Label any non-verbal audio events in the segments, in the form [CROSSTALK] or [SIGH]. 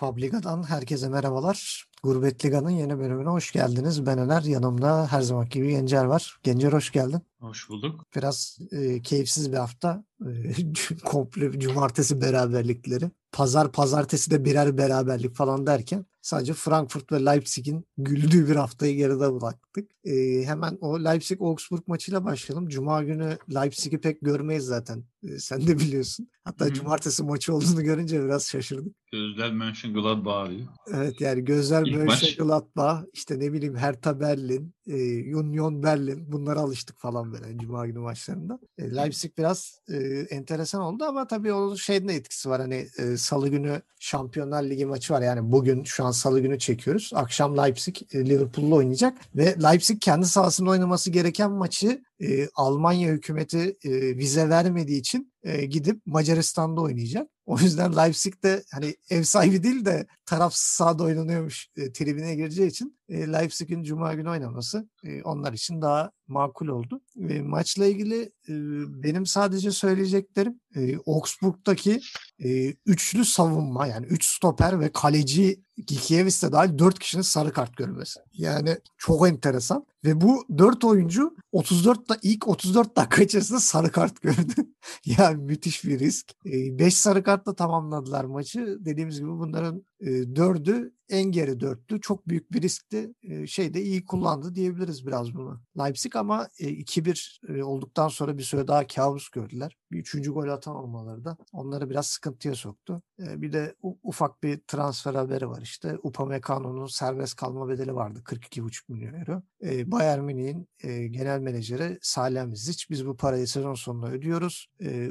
Publiga'dan herkese merhabalar. Gurbet Liga'nın yeni bölümüne hoş geldiniz. Ben Öner, yanımda her zaman gibi Gencer var. Gencer hoş geldin. Hoş bulduk. Biraz e, keyifsiz bir hafta. E, [LAUGHS] komple cumartesi beraberlikleri. Pazar pazartesi de birer beraberlik falan derken sadece Frankfurt ve Leipzig'in güldüğü bir haftayı geride bıraktık. E, hemen o Leipzig-Augsburg maçıyla başlayalım. Cuma günü Leipzig'i pek görmeyiz zaten. Sen de biliyorsun. Hatta Hı-hı. cumartesi maçı olduğunu görünce biraz şaşırdık. Gözler Mönchengladbach arıyor. Evet yani gözler Mönchengladbach işte ne bileyim Hertha Berlin, e, Union Berlin bunlara alıştık falan böyle Cuma günü maçlarında. E, Leipzig biraz e, enteresan oldu ama tabii onun şeyin de etkisi var. Hani e, salı günü Şampiyonlar Ligi maçı var. Yani bugün şu an salı günü çekiyoruz. Akşam Leipzig e, Liverpool'la oynayacak ve Leipzig kendi sahasında oynaması gereken maçı e, Almanya hükümeti e, vize vermediği için e, gidip Macaristan'da oynayacak. O yüzden Leipzig de hani ev sahibi değil de tarafsız sahada oynanıyormuş e, tribine gireceği için e, Leipzig'in Cuma günü oynaması e, onlar için daha makul oldu. E, maçla ilgili e, benim sadece söyleyeceklerim e, Augsburg'daki e, üçlü savunma yani üç stoper ve kaleci Gikiewicz dahil dört kişinin sarı kart görmesi. Yani çok enteresan. Ve bu dört oyuncu 34 da ilk 34 dakika içerisinde sarı kart gördü. [LAUGHS] yani müthiş bir risk. 5 e, sarı kartla tamamladılar maçı. Dediğimiz gibi bunların dördü en geri dörttü. Çok büyük bir riskti. Şeyde iyi kullandı diyebiliriz biraz bunu. Leipzig ama e, 2-1 e, olduktan sonra bir süre daha kabus gördüler. Bir üçüncü gol atan olmaları da onları biraz sıkıntıya soktu. Bir de ufak bir transfer haberi var işte. Upamecano'nun serbest kalma bedeli vardı. 42,5 milyon euro. Bayern Münih'in genel menajeri Salih Zic biz bu parayı sezon sonunda ödüyoruz.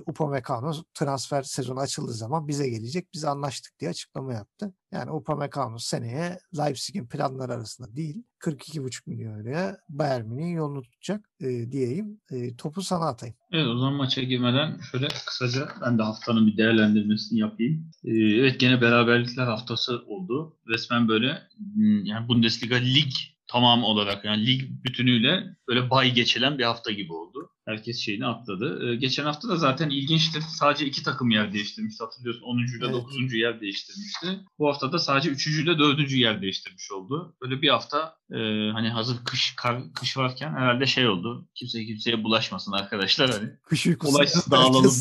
Upamecano transfer sezonu açıldığı zaman bize gelecek. Biz anlaştık diye açıklama yaptı. Yani Upamecano seneye Leipzig'in planları arasında değil 42,5 milyon euroya Bayern Münih'in yolunu tutacak e, diyeyim. E, topu sana atayım. Evet o zaman maça girmeden şöyle kısaca ben de haftanın bir değerlendirmesini yapayım. E, evet gene beraberlikler haftası oldu. Resmen böyle yani Bundesliga lig tamam olarak yani lig bütünüyle böyle bay geçilen bir hafta gibi oldu. Herkes şeyini atladı. Ee, geçen hafta da zaten ilginçti. Sadece iki takım yer değiştirmişti. Hatırlıyorsun 10. ile evet. 9. yer değiştirmişti. Bu hafta da sadece 3. ile 4. yer değiştirmiş oldu. Böyle bir hafta e, hani hazır kış kar, kış varken herhalde şey oldu. Kimse kimseye bulaşmasın arkadaşlar hani. Kış Olaysız [LAUGHS] dağılalım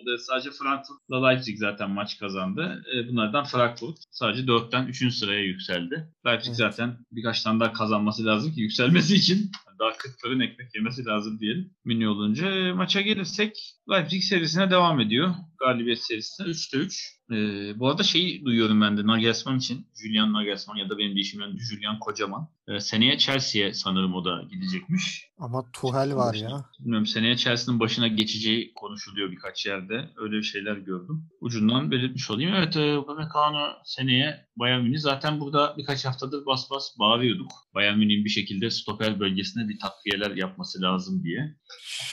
oldu. Sadece Frankfurt'la Leipzig zaten maç kazandı. E, bunlardan Frankfurt sadece 4'ten 3. sıraya yükseldi. Leipzig evet. zaten birkaç tane daha kazanması lazım ki yükselmesi için daha 40 fırın ekmek yemesi lazım diyelim. Mini olunca e, maça gelirsek Leipzig serisine devam ediyor. Galibiyet serisine 3'te 3. Ee, bu arada şeyi duyuyorum ben de Nagelsmann için. Julian Nagelsmann ya da benim değişimden Julian Kocaman. Ee, seneye Chelsea'ye sanırım o da gidecekmiş. Ama Tuchel var ya. Bilmiyorum seneye Chelsea'nin başına geçeceği konuşuluyor birkaç yerde. Öyle bir şeyler gördüm. Ucundan belirtmiş olayım. Evet e, Upamecano seneye Bayern Münih zaten burada birkaç haftadır bas bas bağırıyorduk. Bayern Münih'in bir şekilde stoper bölgesine bir takviyeler yapması lazım diye.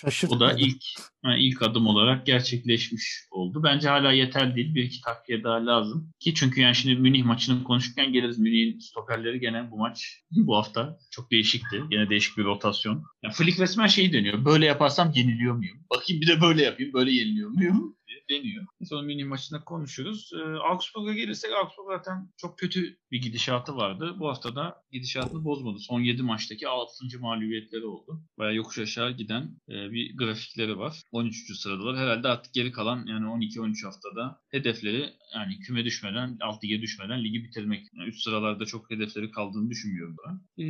Şaşırtmadı. O da ilk ilk adım olarak gerçekleşmiş oldu. Bence hala yeterli değil. Bir iki takviye daha lazım. Ki çünkü yani şimdi Münih maçını konuşurken geliriz. Münih'in stoperleri gene bu maç [LAUGHS] bu hafta çok değişikti. Gene değişik bir rotasyon. Yani Flick resmen şeyi deniyor. Böyle yaparsam yeniliyor muyum? Bakayım bir de böyle yapayım. Böyle yeniliyor muyum? Deniyor. Sonra mini maçında konuşuruz. E, Augsburg'a gelirsek Augsburg zaten çok kötü bir gidişatı vardı. Bu hafta da gidişatını bozmadı. Son 7 maçtaki 6. mağlubiyetleri oldu. Baya yokuş aşağı giden e, bir grafikleri var. 13. sıradalar. Herhalde artık geri kalan yani 12-13 haftada hedefleri yani küme düşmeden, alt lige düşmeden ligi bitirmek. Yani üst sıralarda çok hedefleri kaldığını düşünmüyorum ben. E,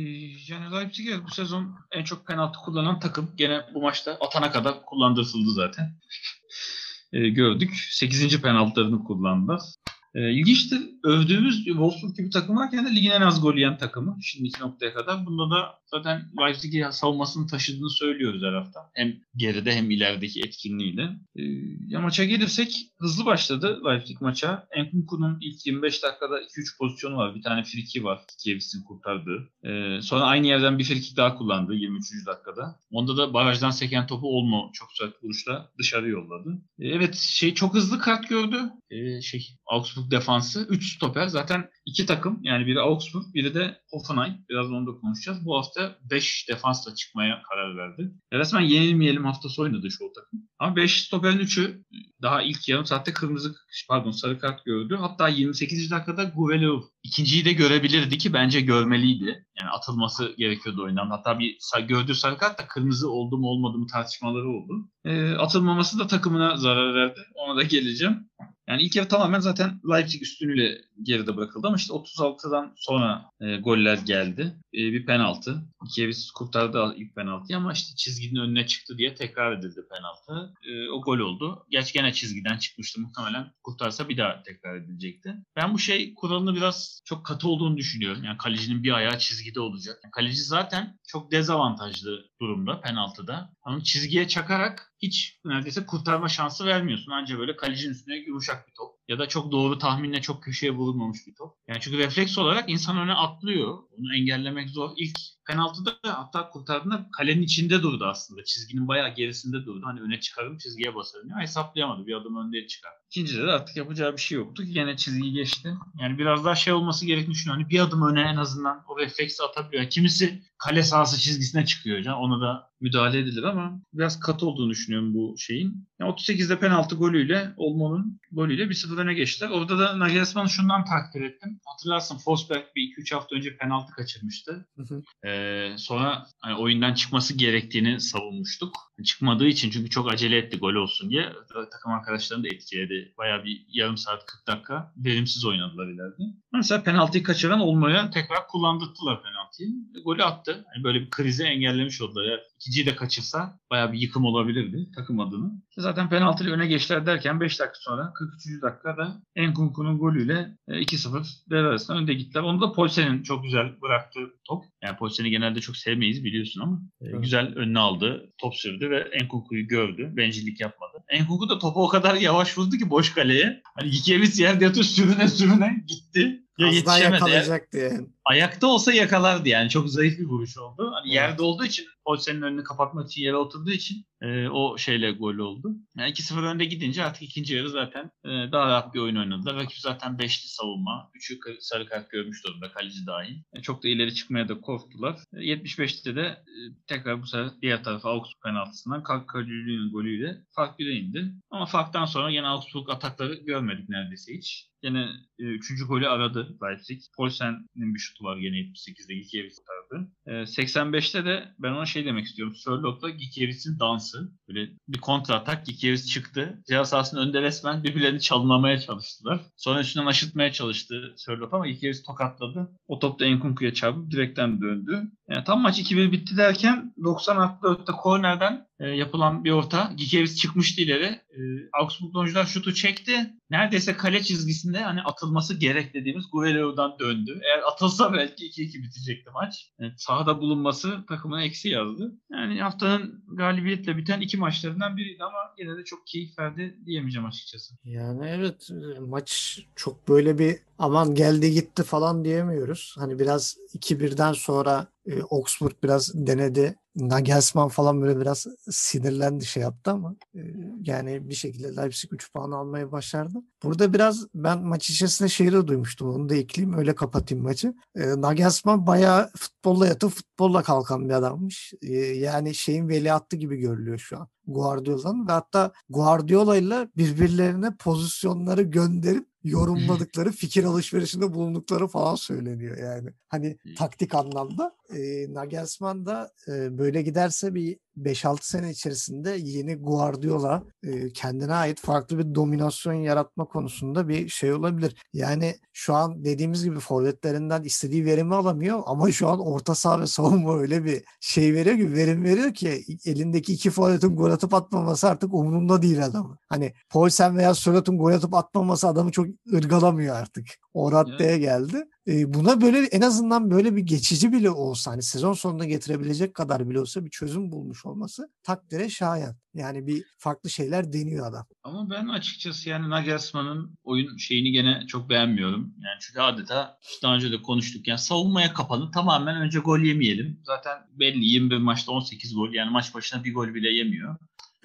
yani Leipzig bu sezon en çok penaltı kullanan takım. Gene bu maçta atana kadar kullandırıldı zaten e, gördük. 8. penaltılarını kullandı. E, ilginçtir. Övdüğümüz Wolfsburg gibi takım varken de ligin en az gol yiyen takımı şimdiki noktaya kadar. Bunda da zaten Leipzig'i savunmasını taşıdığını söylüyoruz her hafta. Hem geride hem ilerideki etkinliğiyle. E, ya maça gelirsek hızlı başladı Leipzig maça. Enkunku'nun ilk 25 dakikada 2-3 pozisyonu var. Bir tane friki var. Kiewicz'in kurtardığı. E, sonra aynı yerden bir friki daha kullandı 23. dakikada. Onda da barajdan seken topu Olmo çok sert vuruşla dışarı yolladı. E, evet şey çok hızlı kart gördü. E, şey Augsburg Augsburg defansı. 3 stoper. Zaten iki takım yani biri Augsburg biri de Hoffenheim. Biraz onu da konuşacağız. Bu hafta 5 defansla çıkmaya karar verdi. Resmen yenilmeyelim haftası oynadı şu takım. Ama 5 stoperin 3'ü daha ilk yarım saatte kırmızı pardon sarı kart gördü. Hatta 28. dakikada Guvelov ikinciyi de görebilirdi ki bence görmeliydi. Yani atılması gerekiyordu oyundan. Hatta bir gördüğü sarı kart da kırmızı oldu mu olmadı mı tartışmaları oldu. E, atılmaması da takımına zarar verdi. Ona da geleceğim. Yani ilk yarı tamamen zaten Leipzig üstünlüğüyle geride bırakıldı ama işte 36'dan sonra e, goller geldi. E, bir penaltı. Kievis kurtardı ilk penaltıyı ama işte çizginin önüne çıktı diye tekrar edildi penaltı. E, o gol oldu. Gerçi gene çizgiden çıkmıştı muhtemelen. Kurtarsa bir daha tekrar edilecekti. Ben bu şey kuralını biraz çok katı olduğunu düşünüyorum. Yani kalecinin bir ayağı çizgide olacak. Yani kaleci zaten çok dezavantajlı durumda penaltıda. Ama çizgiye çakarak hiç neredeyse kurtarma şansı vermiyorsun. Ancak böyle kalecinin üstüne yumuşak bir top ya da çok doğru tahminle çok köşeye vurulmamış bir top. Yani çünkü refleks olarak insan öne atlıyor. Onu engellemek zor. İlk penaltıda hatta kurtardığında kalenin içinde durdu aslında. Çizginin bayağı gerisinde durdu. Hani öne çıkarım çizgiye basarım. Ya hesaplayamadı. Bir adım önde çıkar. İkincide de artık yapacağı bir şey yoktu. Yine çizgiyi geçti. Yani biraz daha şey olması gerektiğini düşünüyorum. Hani bir adım öne en azından o refleksi atabiliyor. Kimisi kale sahası çizgisine çıkıyor. Yani ona da müdahale edilir ama biraz katı olduğunu düşünüyorum bu şeyin. Yani 38'de penaltı golüyle Olmo'nun golüyle 1-0 öne geçtiler. Orada da Nagelsmann'ı şundan takdir ettim. Hatırlarsın Forsberg bir 2-3 hafta önce penaltı kaçırmıştı. Hı hı. Ee, sonra hani oyundan çıkması gerektiğini savunmuştuk. Çıkmadığı için çünkü çok acele etti gol olsun diye. Takım arkadaşlarını da etkiledi. Baya bir yarım saat 40 dakika verimsiz oynadılar ileride. Mesela penaltıyı kaçıran olmaya tekrar kullandırdılar penaltıyı. Golü attı. Yani böyle bir krizi engellemiş oldular. Eğer ikinciyi de kaçırsa baya bir yıkım olabilirdi takım adına. Zaten penaltıyla öne geçtiler derken 5 dakika sonra 43. dakikada Enkunku'nun golüyle 2-0 e, devre arasında önde gittiler. Onu da Polsen'in çok güzel bıraktığı top. Yani Polsen'i genelde çok sevmeyiz biliyorsun ama e, evet. güzel önüne aldı. Top sürdü ve Enkunku'yu gördü. Bencillik yapmadı. Enkunku da topu o kadar yavaş vurdu ki boş kaleye. Hani Gikiewicz yerde yatıyor sürüne sürüne gitti. Ya yetişemedi. yakalayacaktı yani. Ayakta olsa yakalardı yani. Çok zayıf bir vuruş oldu. Hani yerde olduğu için Olsen'in önünü kapatmak için yere oturduğu için e, o şeyle gol oldu. Yani 2-0 önde gidince artık ikinci yarı zaten e, daha rahat bir oyun oynadılar. Rakip zaten 5'li savunma. 3'ü sarı kart görmüş durumda kaleci dahil. E, çok da ileri çıkmaya da korktular. E, 75'te de e, tekrar bu sefer diğer tarafa Augsburg penaltısından Kalkacı'nın golüyle fark 1'e indi. Ama farktan sonra yine Augsburg atakları görmedik neredeyse hiç. Yine e, üçüncü golü aradı Leipzig. Polsen'in bir şutu var gene 78'de Gikiewicz kurtardı. E, 85'te de ben ona şey demek istiyorum. Sörlot'la Gikiewicz'in dansı. Böyle bir kontra atak Gikiewicz çıktı. Ceza sahasının önünde resmen birbirlerini çalınmamaya çalıştılar. Sonra üstünden aşıtmaya çalıştı Sörlot ama Gikiewicz tokatladı. O top da Enkunku'ya çarpıp direkten döndü. Yani tam maç 2-1 bitti derken 90 atlı ötte kornerden e, yapılan bir orta. Gikiewicz çıkmıştı ileri. E, Augsburg oyuncular şutu çekti. Neredeyse kale çizgisinde hani atılması gerek dediğimiz Guerrero'dan döndü. Eğer atılsa belki 2-2 bitecekti maç. Yani sahada bulunması takımına eksi yazdı. Yani haftanın galibiyetle biten iki maçlarından biriydi ama yine de çok keyif verdi diyemeyeceğim açıkçası. Yani evet maç çok böyle bir aman geldi gitti falan diyemiyoruz. Hani biraz 2-1'den sonra e, Oxford biraz denedi. Nagelsmann falan böyle biraz sinirlendi şey yaptı ama e, yani bir şekilde Leipzig 3 puan almayı başardı. Burada biraz ben maç içerisinde de duymuştum. Onu da ekleyeyim öyle kapatayım maçı. E, Nagelsmann bayağı futbolla yatıp futbolla kalkan bir adammış. E, yani şeyin veliahtı gibi görülüyor şu an. Guardiola'nın ve hatta Guardiola ile birbirlerine pozisyonları gönderip yorumladıkları, fikir alışverişinde bulundukları falan söyleniyor yani. Hani taktik anlamda. E, Nagelsmann da e, böyle giderse bir 5-6 sene içerisinde yeni Guardiola e, kendine ait farklı bir dominasyon yaratma konusunda bir şey olabilir. Yani şu an dediğimiz gibi forvetlerinden istediği verimi alamıyor ama şu an orta saha ve savunma öyle bir şey veriyor ki verim veriyor ki elindeki iki forvetin gol atıp atmaması artık umurunda değil adamı. Hani Poulsen veya Sörlot'un gol atıp atmaması adamı çok ırgalamıyor artık. O raddeye geldi. E, buna böyle en azından böyle bir geçici bile olsa hani sezon sonunda getirebilecek kadar bile olsa bir çözüm bulmuş olması takdire şayan. Yani bir farklı şeyler deniyor adam. Ama ben açıkçası yani Nagelsmann'ın oyun şeyini gene çok beğenmiyorum. Yani çünkü adeta daha önce de konuştuk. Yani savunmaya kapalı tamamen önce gol yemeyelim. Zaten belli 21 maçta 18 gol yani maç başına bir gol bile yemiyor.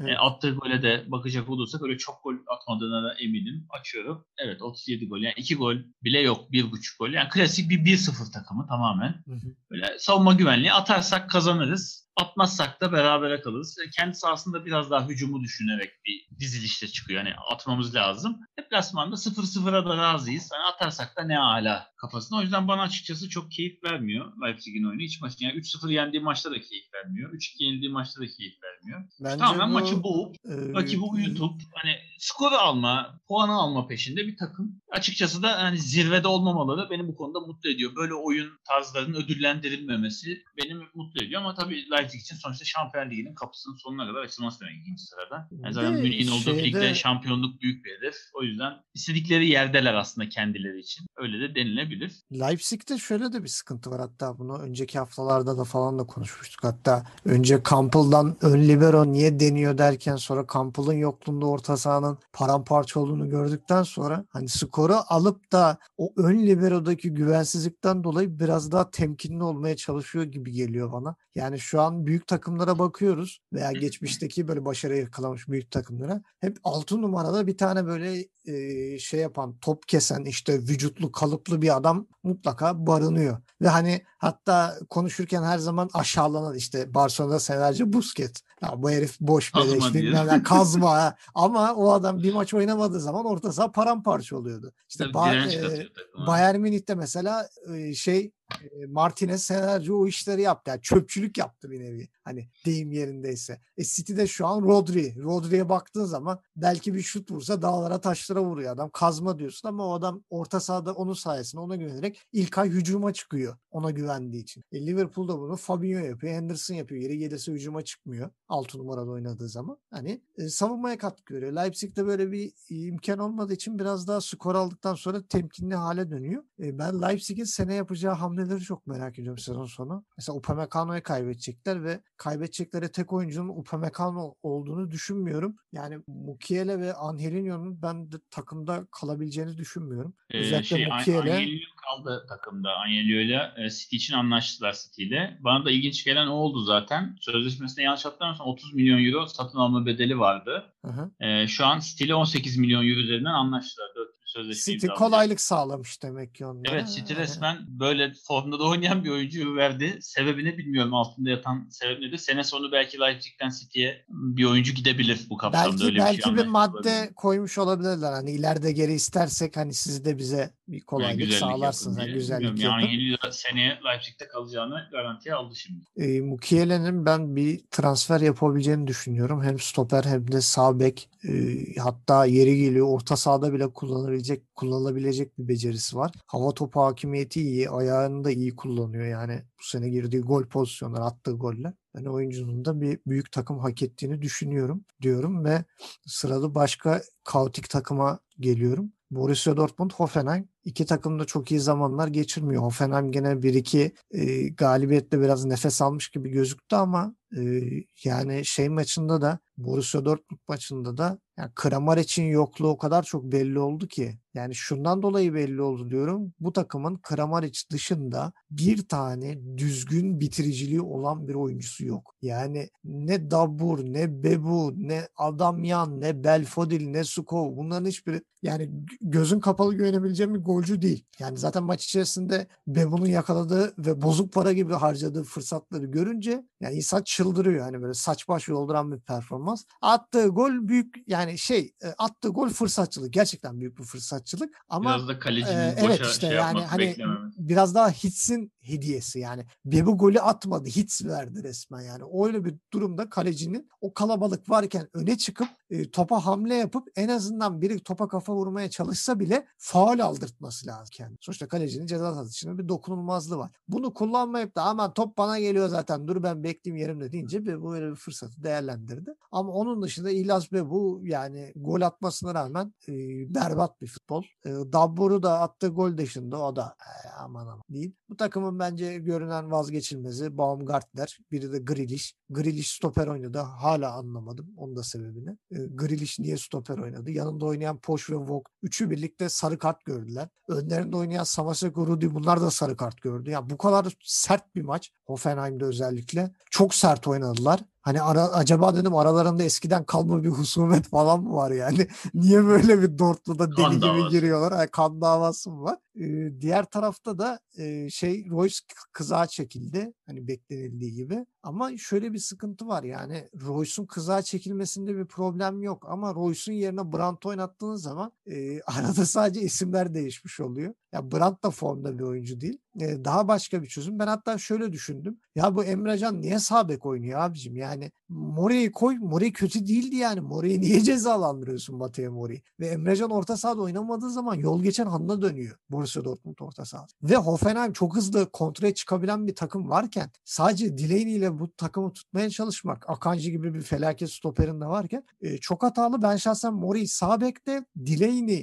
Evet. E, attığı gole de bakacak olursak öyle çok gol atmadığına da eminim. Açıyorum. Evet 37 gol. Yani 2 gol bile yok. 1,5 gol. Yani klasik bir 1-0 takımı tamamen. Hı hı. Böyle savunma güvenliği atarsak kazanırız. Atmazsak da berabere kalırız. Kendisi aslında biraz daha hücumu düşünerek bir dizilişte çıkıyor. Yani atmamız lazım. Deplasmanda 0-0'a da razıyız. Yani atarsak da ne ala kafasında. O yüzden bana açıkçası çok keyif vermiyor Leipzig'in oyunu. Hiç maçı yani 3-0 yendiği maçta da keyif vermiyor. 3-2 yenildiği maçta da keyif vermiyor. Bence Tamamen bu, maçı boğup, e, rakibi uyutup hani skoru alma, puanı alma peşinde bir takım. Açıkçası da hani zirvede olmamaları beni bu konuda mutlu ediyor. Böyle oyun tarzlarının ödüllendirilmemesi beni mutlu ediyor ama tabii Leipzig için sonuçta Şampiyon Ligi'nin kapısının sonuna kadar açılması demek ikinci sırada. Yani zaten Münih'in olduğu şeyde... ligde şampiyonluk büyük bir hedef. O yüzden istedikleri yerdeler aslında kendileri için. Öyle de denilebilir. Leipzig'te şöyle de bir sıkıntı var hatta bunu önceki haftalarda da falan da konuşmuştuk. Hatta önce Campbell'dan ön libero niye deniyor derken sonra Campbell'ın yokluğunda orta sahanın paramparça olduğunu gördükten sonra hani skoru alıp da o ön liberodaki güvensizlikten dolayı biraz daha temkinli olmaya çalışıyor gibi geliyor bana. Yani şu an büyük takımlara bakıyoruz veya geçmişteki böyle başarı yakalamış büyük takımlara hep 6 numarada bir tane böyle e, şey yapan top kesen işte vücutlu kalıplı bir adam mutlaka barınıyor. Ve hani hatta konuşurken her zaman aşağılanan işte Barcelona'da senelerce Busquets. Ya bu herif boş beleş bilmem ne kazma. [LAUGHS] Ama o adam bir maç oynamadığı zaman orta saha paramparça oluyordu. İşte ba- e, Bayern Münih'te mesela e, şey Martinez senelerce o işleri yaptı. Yani çöpçülük yaptı bir nevi. Hani deyim yerindeyse. E City'de şu an Rodri. Rodri'ye baktığın zaman belki bir şut vursa dağlara taşlara vuruyor adam. Kazma diyorsun ama o adam orta sahada onun sayesinde ona güvenerek ilk ay hücuma çıkıyor. Ona güvendiği için. E Liverpool'da bunu Fabinho yapıyor. Henderson yapıyor. Yeri gelirse hücuma çıkmıyor. 6 numarada oynadığı zaman. Hani e, savunmaya katkı veriyor. Leipzig'te böyle bir imkan olmadığı için biraz daha skor aldıktan sonra temkinli hale dönüyor. E, ben Leipzig'in sene yapacağı hamleleri çok merak ediyorum sezon sonu. Mesela Upamecano'yu kaybedecekler ve kaybedecekleri tek oyuncunun Upamecano olduğunu düşünmüyorum. Yani Mukiele ve Angelinho'nun ben de takımda kalabileceğini düşünmüyorum. Ee, Özellikle şey, Mukiele... Angelino kaldı takımda. Angelino ile City için anlaştılar City ile. Bana da ilginç gelen o oldu zaten. Sözleşmesinde yanlış hatırlamıyorsam 30 milyon euro satın alma bedeli vardı. Hı hı. Ee, şu an City ile 18 milyon euro üzerinden anlaştılar. 4 sözleşme City kolaylık sağlamış demek ki onlara. Evet City resmen böyle formda da oynayan bir oyuncu verdi. Sebebini bilmiyorum altında yatan sebep nedir. Sene sonu belki Leipzig'ten City'ye bir oyuncu gidebilir bu kapsamda. Belki, öyle belki bir, şey bir madde olabilir. koymuş olabilirler. Hani ileride geri istersek hani siz de bize bir kolaylık yani sağlarsınız. Yani güzellik yani yapın. seneye Leipzig'te kalacağını garantiye aldı şimdi. E, Mukiele'nin ben bir transfer yapabileceğini düşünüyorum. Hem stoper hem de sağ bek e, hatta yeri geliyor orta sahada bile kullanabilecek kullanılabilecek bir becerisi var. Hava topu hakimiyeti iyi, ayağını da iyi kullanıyor yani bu sene girdiği gol pozisyonları, attığı goller. Ben oyuncunun da bir büyük takım hak ettiğini düşünüyorum diyorum ve sırada başka kaotik takıma geliyorum. Borussia Dortmund, Hoffenheim. İki takım da çok iyi zamanlar geçirmiyor. Hoffenheim gene bir iki e, galibiyetle biraz nefes almış gibi gözüktü ama e, yani şey maçında da Borussia Dortmund maçında da yani Kramaric'in yokluğu o kadar çok belli oldu ki. Yani şundan dolayı belli oldu diyorum. Bu takımın Kramaric dışında bir tane düzgün bitiriciliği olan bir oyuncusu yok. Yani ne Dabur, ne Bebu, ne Adamyan, ne Belfodil, ne Sukov bunların hiçbiri yani gözün kapalı güvenebileceğim bir golcü değil. Yani zaten maç içerisinde Bebu'nun yakaladığı ve bozuk para gibi harcadığı fırsatları görünce yani insan çıldırıyor. Hani böyle saç baş yolduran bir performans. Attığı gol büyük yani şey e, attığı gol fırsatçılık. Gerçekten büyük bir fırsatçılık. Ama biraz da kalecinin e, evet işte şey yani hani biraz daha Hits'in hediyesi yani. Bebu golü atmadı. Hits verdi resmen yani. Öyle bir durumda kalecinin o kalabalık varken öne çıkıp e, topa hamle yapıp en azından biri topa kafa vurmaya çalışsa bile faul aldırtması lazım kendi. Sonuçta kalecinin ceza atışının bir dokunulmazlığı var. Bunu kullanmayıp da aman top bana geliyor zaten dur ben bekleyeyim yerimde deyince Bebu böyle bir fırsatı değerlendirdi. Ama onun dışında İlyas Bebu yani gol atmasına rağmen e, berbat bir futbol. E, Dabbur'u da attığı gol dışında o da e, aman aman değil. Bu takımın bence görünen vazgeçilmezi Baumgartner. Biri de Grealish. Grealish stoper oynadı. Hala anlamadım. Onun da sebebini. E, Grealish niye stoper oynadı? Yanında oynayan Poş ve Vog Üçü birlikte sarı kart gördüler. Önlerinde oynayan Samaseko, Rudi bunlar da sarı kart gördü. Ya yani bu kadar sert bir maç Hoffenheim'de özellikle. Çok sert oynadılar. Hani ara, acaba dedim aralarında eskiden kalma bir husumet falan mı var yani? [LAUGHS] Niye böyle bir Dortmund'a deli kan gibi davası. giriyorlar? Yani kan davası mı var? Ee, diğer tarafta da e, şey Royce kızağa çekildi. Hani beklenildiği gibi. Ama şöyle bir sıkıntı var yani Royce'un kızağa çekilmesinde bir problem yok. Ama Royce'un yerine Brandt oynattığınız zaman e, [LAUGHS] arada sadece isimler değişmiş oluyor. Ya Brandt da formda bir oyuncu değil. E, daha başka bir çözüm. Ben hatta şöyle düşündüm. Ya bu Emrecan niye sağ bek oynuyor abicim? Yani Mori'yi koy. Mori kötü değildi yani. Mori'yi niye [LAUGHS] cezalandırıyorsun Mateo Mori? Ve Emrecan orta sahada oynamadığı zaman yol geçen hanına dönüyor. Borussia Dortmund orta sahada. Ve Hoffenheim çok hızlı kontraya çıkabilen bir takım varken sadece Delaney ile bu takımı tutmaya çalışmak Akanji gibi bir felaket stoperin de varken e, çok hatalı. Ben şahsen Mori'yi sağ bekte Delaney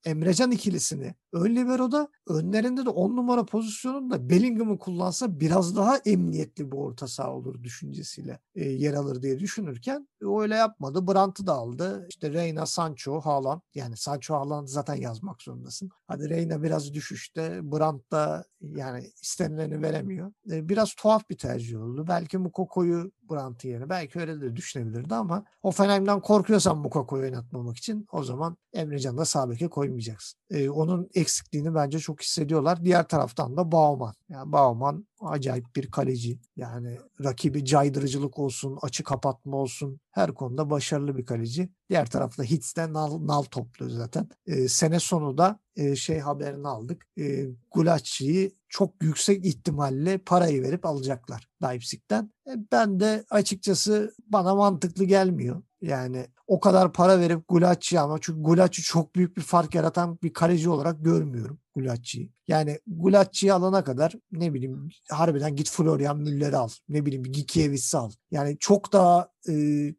Emrecan ikilisini ön libero'da önlerinde de 10 numara pozisyonunda Bellingham'ı kullansa biraz daha emniyetli bir orta saha olur düşüncesiyle e, yer alır diye düşünürken e, öyle yapmadı. Brandt'ı da aldı. İşte Reyna, Sancho, Haaland yani Sancho Haaland zaten yazmak zorundasın. Hadi Reyna biraz düşüşte. Brandt da yani istenileni veremiyor. E, biraz tuhaf bir tercih oldu. Belki Mukoko'yu Brandt'ın yerine belki öyle de düşünebilirdi ama Hoffenheim'den korkuyorsan Mukoko'yu oynatmamak için o zaman Emrecan'ı da sağ beke koymayacaksın. E, onun eksikliğini bence çok hissediyorlar. Diğer taraftan da Bauman. Yani Bauman acayip bir kaleci. Yani rakibi caydırıcılık olsun, açı kapatma olsun her konuda başarılı bir kaleci. Diğer tarafta Hitz'ten nal, nal topluyor zaten. E, sene sonu da e, şey haberini aldık. E, Gulacci'yi çok yüksek ihtimalle parayı verip alacaklar Leipzig'ten. E, ben de açıkçası bana mantıklı gelmiyor. Yani o kadar para verip Gulacci ama çünkü Gulacci çok büyük bir fark yaratan bir kaleci olarak görmüyorum Gulacci'yi. Yani Gulacci'yi alana kadar ne bileyim harbiden git Florian Müller'i al. Ne bileyim Gikiewicz'i al. Yani çok daha e,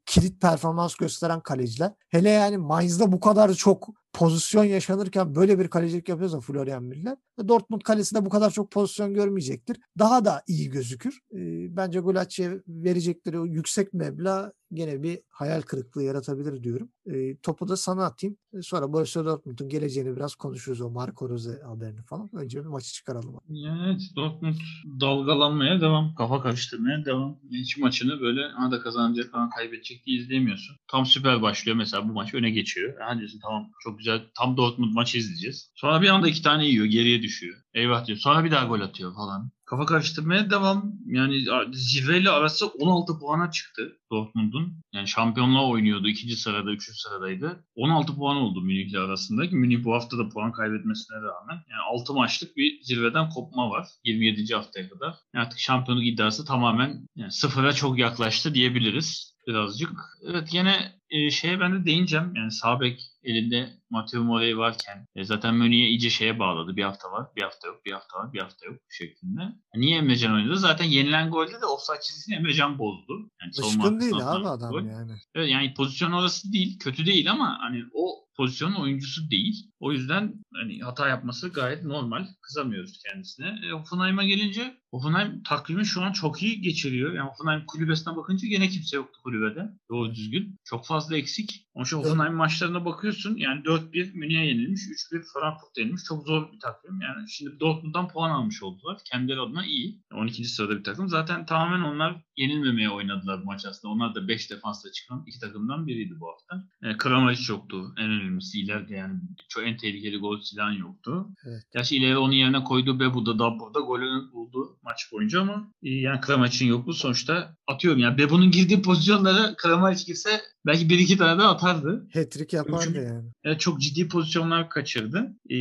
kilit performans gösteren kaleciler. Hele yani Mainz'da bu kadar çok pozisyon yaşanırken böyle bir kalecilik yapıyorsa Florian Müller Dortmund kalesinde bu kadar çok pozisyon görmeyecektir. Daha da iyi gözükür. E, bence Gulacci'ye verecekleri o yüksek meblağ gene bir hayal kırıklığı yaratabilir diyorum. E, topu da sana atayım. E, sonra Borussia Dortmund'un geleceğini biraz konuşuruz o Marco Rose haberini falan. Önce bir maçı çıkaralım. Evet Dortmund dalgalanmaya devam. Kafa karıştırmaya devam. Hiç maçını böyle ada kazanacak falan kaybedecek diye izleyemiyorsun. Tam süper başlıyor mesela bu maç öne geçiyor. Yani diyorsun tamam çok güzel tam Dortmund maçı izleyeceğiz. Sonra bir anda iki tane yiyor geriye düşüyor. Eyvah diyor. Sonra bir daha gol atıyor falan. Kafa karıştırmaya devam. Yani zirveyle arası 16 puana çıktı Dortmund'un. Yani şampiyonluğa oynuyordu. ikinci sırada, üçüncü sıradaydı. 16 puan oldu Münih'le arasında. Münih bu hafta da puan kaybetmesine rağmen. Yani 6 maçlık bir zirveden kopma var. 27. haftaya kadar. Yani artık şampiyonluk iddiası tamamen yani sıfıra çok yaklaştı diyebiliriz birazcık. Evet yine e, şeye ben de değineceğim. Yani Sabek elinde Matteo Morey varken e, zaten Mönü'ye iyice şeye bağladı. Bir hafta var, bir hafta yok, bir hafta var, bir hafta yok şeklinde. Niye Emrecan oynadı? Zaten yenilen golde de offside çizgisini Emrecan bozdu. Yani Alışkın değil abi adam gol. yani. Evet, yani pozisyon orası değil, kötü değil ama hani o pozisyonun oyuncusu değil. O yüzden hani hata yapması gayet normal. Kızamıyoruz kendisine. E, Hoffenheim'a gelince Hoffenheim takvimi şu an çok iyi geçiriyor. Yani Hoffenheim kulübesine bakınca gene kimse yoktu kulübede. Doğru düzgün. Çok fazla eksik. Onun için Hoffenheim maçlarına bakıyorsun. Yani 4-1 Münih'e yenilmiş. 3-1 Frankfurt'a yenilmiş. Çok zor bir takvim. Yani şimdi Dortmund'dan puan almış oldular. Kendileri adına iyi. 12. sırada bir takım. Zaten tamamen onlar yenilmemeye oynadılar bu maç aslında. Onlar da 5 defansla çıkan iki takımdan biriydi bu hafta. E, Kramaric yoktu. En önemlisi ileride yani çok en tehlikeli gol silahın yoktu. Evet. Gerçi ileri onun yerine koydu Bebu'da da burada golünü buldu maç boyunca ama e, yani Kramaric'in yokluğu sonuçta atıyorum yani Bebu'nun girdiği pozisyonlara Kramaric girse belki bir iki tane de atardı. Hat-trick yapardı Çünkü, yani. Evet, çok ciddi pozisyonlar kaçırdı. E,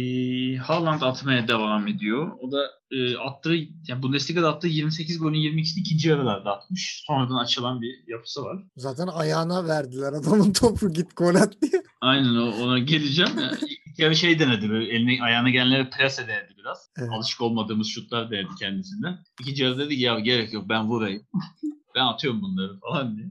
Haaland atmaya devam ediyor. O da e, attığı yani Bundesliga'da attığı 28 golün 22'sini ikinci yarılarda atmış. Sonradan açılan bir yapısı var. Zaten ayağına verdiler adamın topu git gol at diye. Aynen ona geleceğim. Yani ilk yarı şey denedi böyle eline ayağına gelenleri plase denedi biraz. Evet. Alışık olmadığımız şutlar denedi kendisinden. İkinci yarıda dedi ki ya gerek yok ben vurayım. Ben atıyorum bunları falan diye.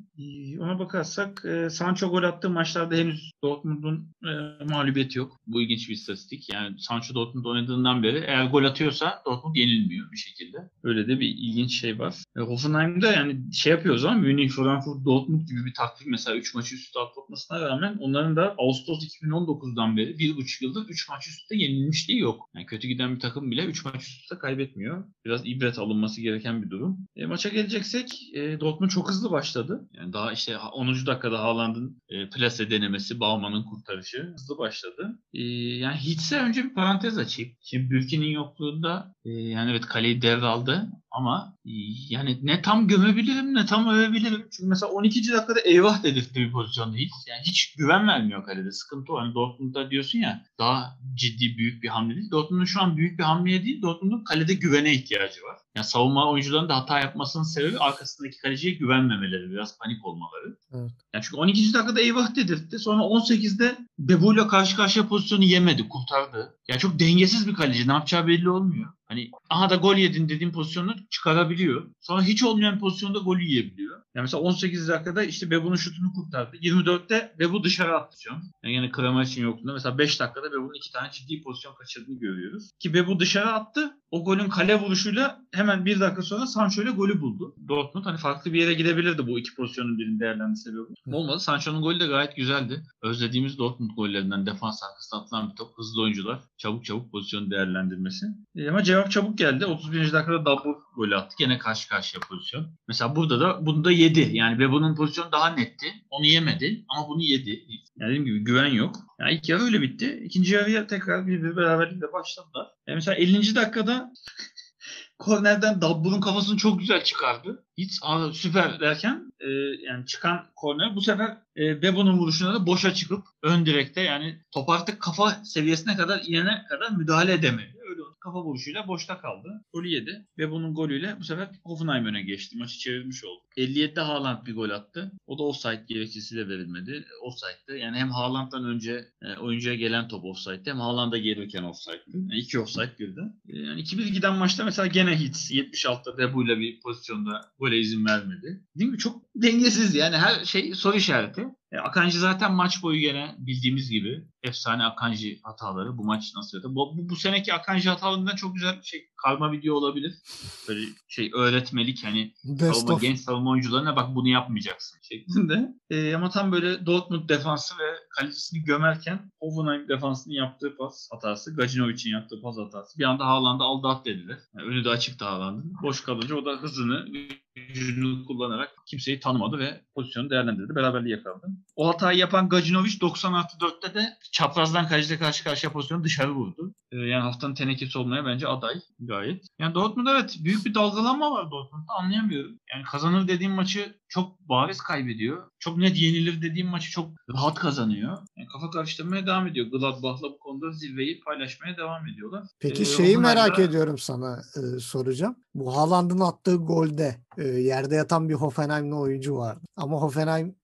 Ona bakarsak e, Sancho gol attığı maçlarda henüz Dortmund'un e, mağlubiyeti yok. Bu ilginç bir istatistik. Yani Sancho Dortmund oynadığından beri eğer gol atıyorsa Dortmund yenilmiyor bir şekilde. Öyle de bir ilginç şey var. E, Hoffenheim'da yani şey yapıyoruz ama Münih, Frankfurt, Dortmund gibi bir taktik mesela 3 maçı üst üste atlatmasına rağmen onların da Ağustos 2019'dan beri 1,5 yıldır 3 maç üst üste yenilmişliği yok. Yani kötü giden bir takım bile 3 maç üst üste kaybetmiyor. Biraz ibret alınması gereken bir durum. E, maça geleceksek e, Dortmund çok hızlı başladı. Yani daha işte 10. dakikada Haaland'ın e, plase denemesi, Bauman'ın kurtarışı hızlı başladı. E, yani Hitz'e önce bir parantez açayım. Şimdi Bülki'nin yokluğunda e, yani evet kaleyi devraldı ama e, yani ne tam gömebilirim ne tam övebilirim. Çünkü mesela 12. dakikada eyvah dedirtti bir pozisyonda hiç. Yani hiç güven vermiyor kalede. Sıkıntı o. Hani Dortmund'da diyorsun ya daha ciddi büyük bir hamle değil. Dortmund'un şu an büyük bir hamleye değil. Dortmund'un kalede güvene ihtiyacı var. Yani savunma oyuncularının da hata yapmasının sebebi arkasındaki kaleciye güvenmemeleri, biraz panik olmaları. Evet. Yani çünkü 12. dakikada eyvah dedirtti. Sonra 18'de Bebu'yla karşı karşıya pozisyonu yemedi, kurtardı. Yani çok dengesiz bir kaleci. Ne yapacağı belli olmuyor. Hani aha da gol yedin dediğim pozisyonu çıkarabiliyor. Sonra hiç olmayan pozisyonda golü yiyebiliyor. Yani mesela 18 dakikada işte Bebu'nun şutunu kurtardı. 24'te Bebu dışarı attı. Yani yine Kramer için yokluğunda mesela 5 dakikada Bebu'nun iki tane ciddi pozisyon kaçırdığını görüyoruz. Ki Bebu dışarı attı. O golün kale vuruşuyla hemen bir dakika sonra Sancho ile golü buldu. Dortmund hani farklı bir yere gidebilirdi bu iki pozisyonun birini değerlendirse Bebu. Olmadı. Sancho'nun golü de gayet güzeldi. Özlediğimiz Dortmund gollerinden defans arkasında atılan bir top. Hızlı oyuncular. Çabuk çabuk pozisyon değerlendirmesi. E ama cevap çabuk geldi. 31. dakikada double golü attı. Gene karşı karşıya pozisyon. Mesela burada da bunu da yedi. Yani Bebu'nun pozisyonu daha netti. Onu yemedi ama bunu yedi. Yani dediğim gibi güven yok. Yani ilk yarı öyle bitti. İkinci yarıya tekrar bir, bir beraberlikle başladılar. Yani mesela 50. dakikada [LAUGHS] kornerden Dabbu'nun kafasını çok güzel çıkardı. Hiç süper derken e, yani çıkan korner bu sefer e, Bebo'nun vuruşuna da boşa çıkıp ön direkte yani top artık kafa seviyesine kadar inene kadar müdahale edemedi kafa vuruşuyla boşta kaldı. Golü yedi ve bunun golüyle bu sefer Hoffenheim öne geçti. Maçı çevirmiş oldu. 57'de Haaland bir gol attı. O da offside gerekçesiyle verilmedi. Offside'dı. Yani hem Haaland'dan önce e, oyuncuya gelen top offside'di hem Haaland'a gelirken offside'dı. Yani iki offside girdi. E, yani 2-1 giden maçta mesela gene hit 76'da Debu'yla bir pozisyonda gole izin vermedi. Değil mi? Çok dengesiz yani her şey soru işareti. E, Akanji zaten maç boyu gene bildiğimiz gibi efsane Akanji hataları bu maç nasıl yaptı? Bu, bu, bu seneki Akanji hatalarından çok güzel bir şey karma video olabilir. Böyle şey öğretmelik hani savunma, genç savunma oyuncularına bak bunu yapmayacaksın şeklinde. E, ama tam böyle Dortmund defansı ve kalecisini gömerken Hoffenheim defansının yaptığı pas hatası, Gajinovic'in yaptığı pas hatası. Bir anda Haaland'a aldı at dediler. Yani önü de açıktı Haaland'ın. Boş kalınca o da hızını gücünü kullanarak kimseyi tanımadı ve pozisyonu değerlendirdi. Beraberliği yakaladı. O hatayı yapan Gacinovic 90 artı 4'te de çaprazdan kaleciyle karşı karşıya pozisyonu dışarı vurdu. Ee, yani haftanın tenekesi olmaya bence aday gayet. Yani Dortmund evet büyük bir dalgalanma var Dortmund'da anlayamıyorum. Yani kazanır dediğim maçı çok bariz kaybediyor. Çok net yenilir dediğim maçı çok rahat kazanıyor. Yani kafa karıştırmaya devam ediyor. Gladbach'la bu konuda zirveyi paylaşmaya devam ediyorlar. Peki ee, şeyi merak da... ediyorum sana e, soracağım. Bu Haaland'ın attığı golde e, yerde yatan bir Hoffenheim'li oyuncu vardı. Ama Hoffenheim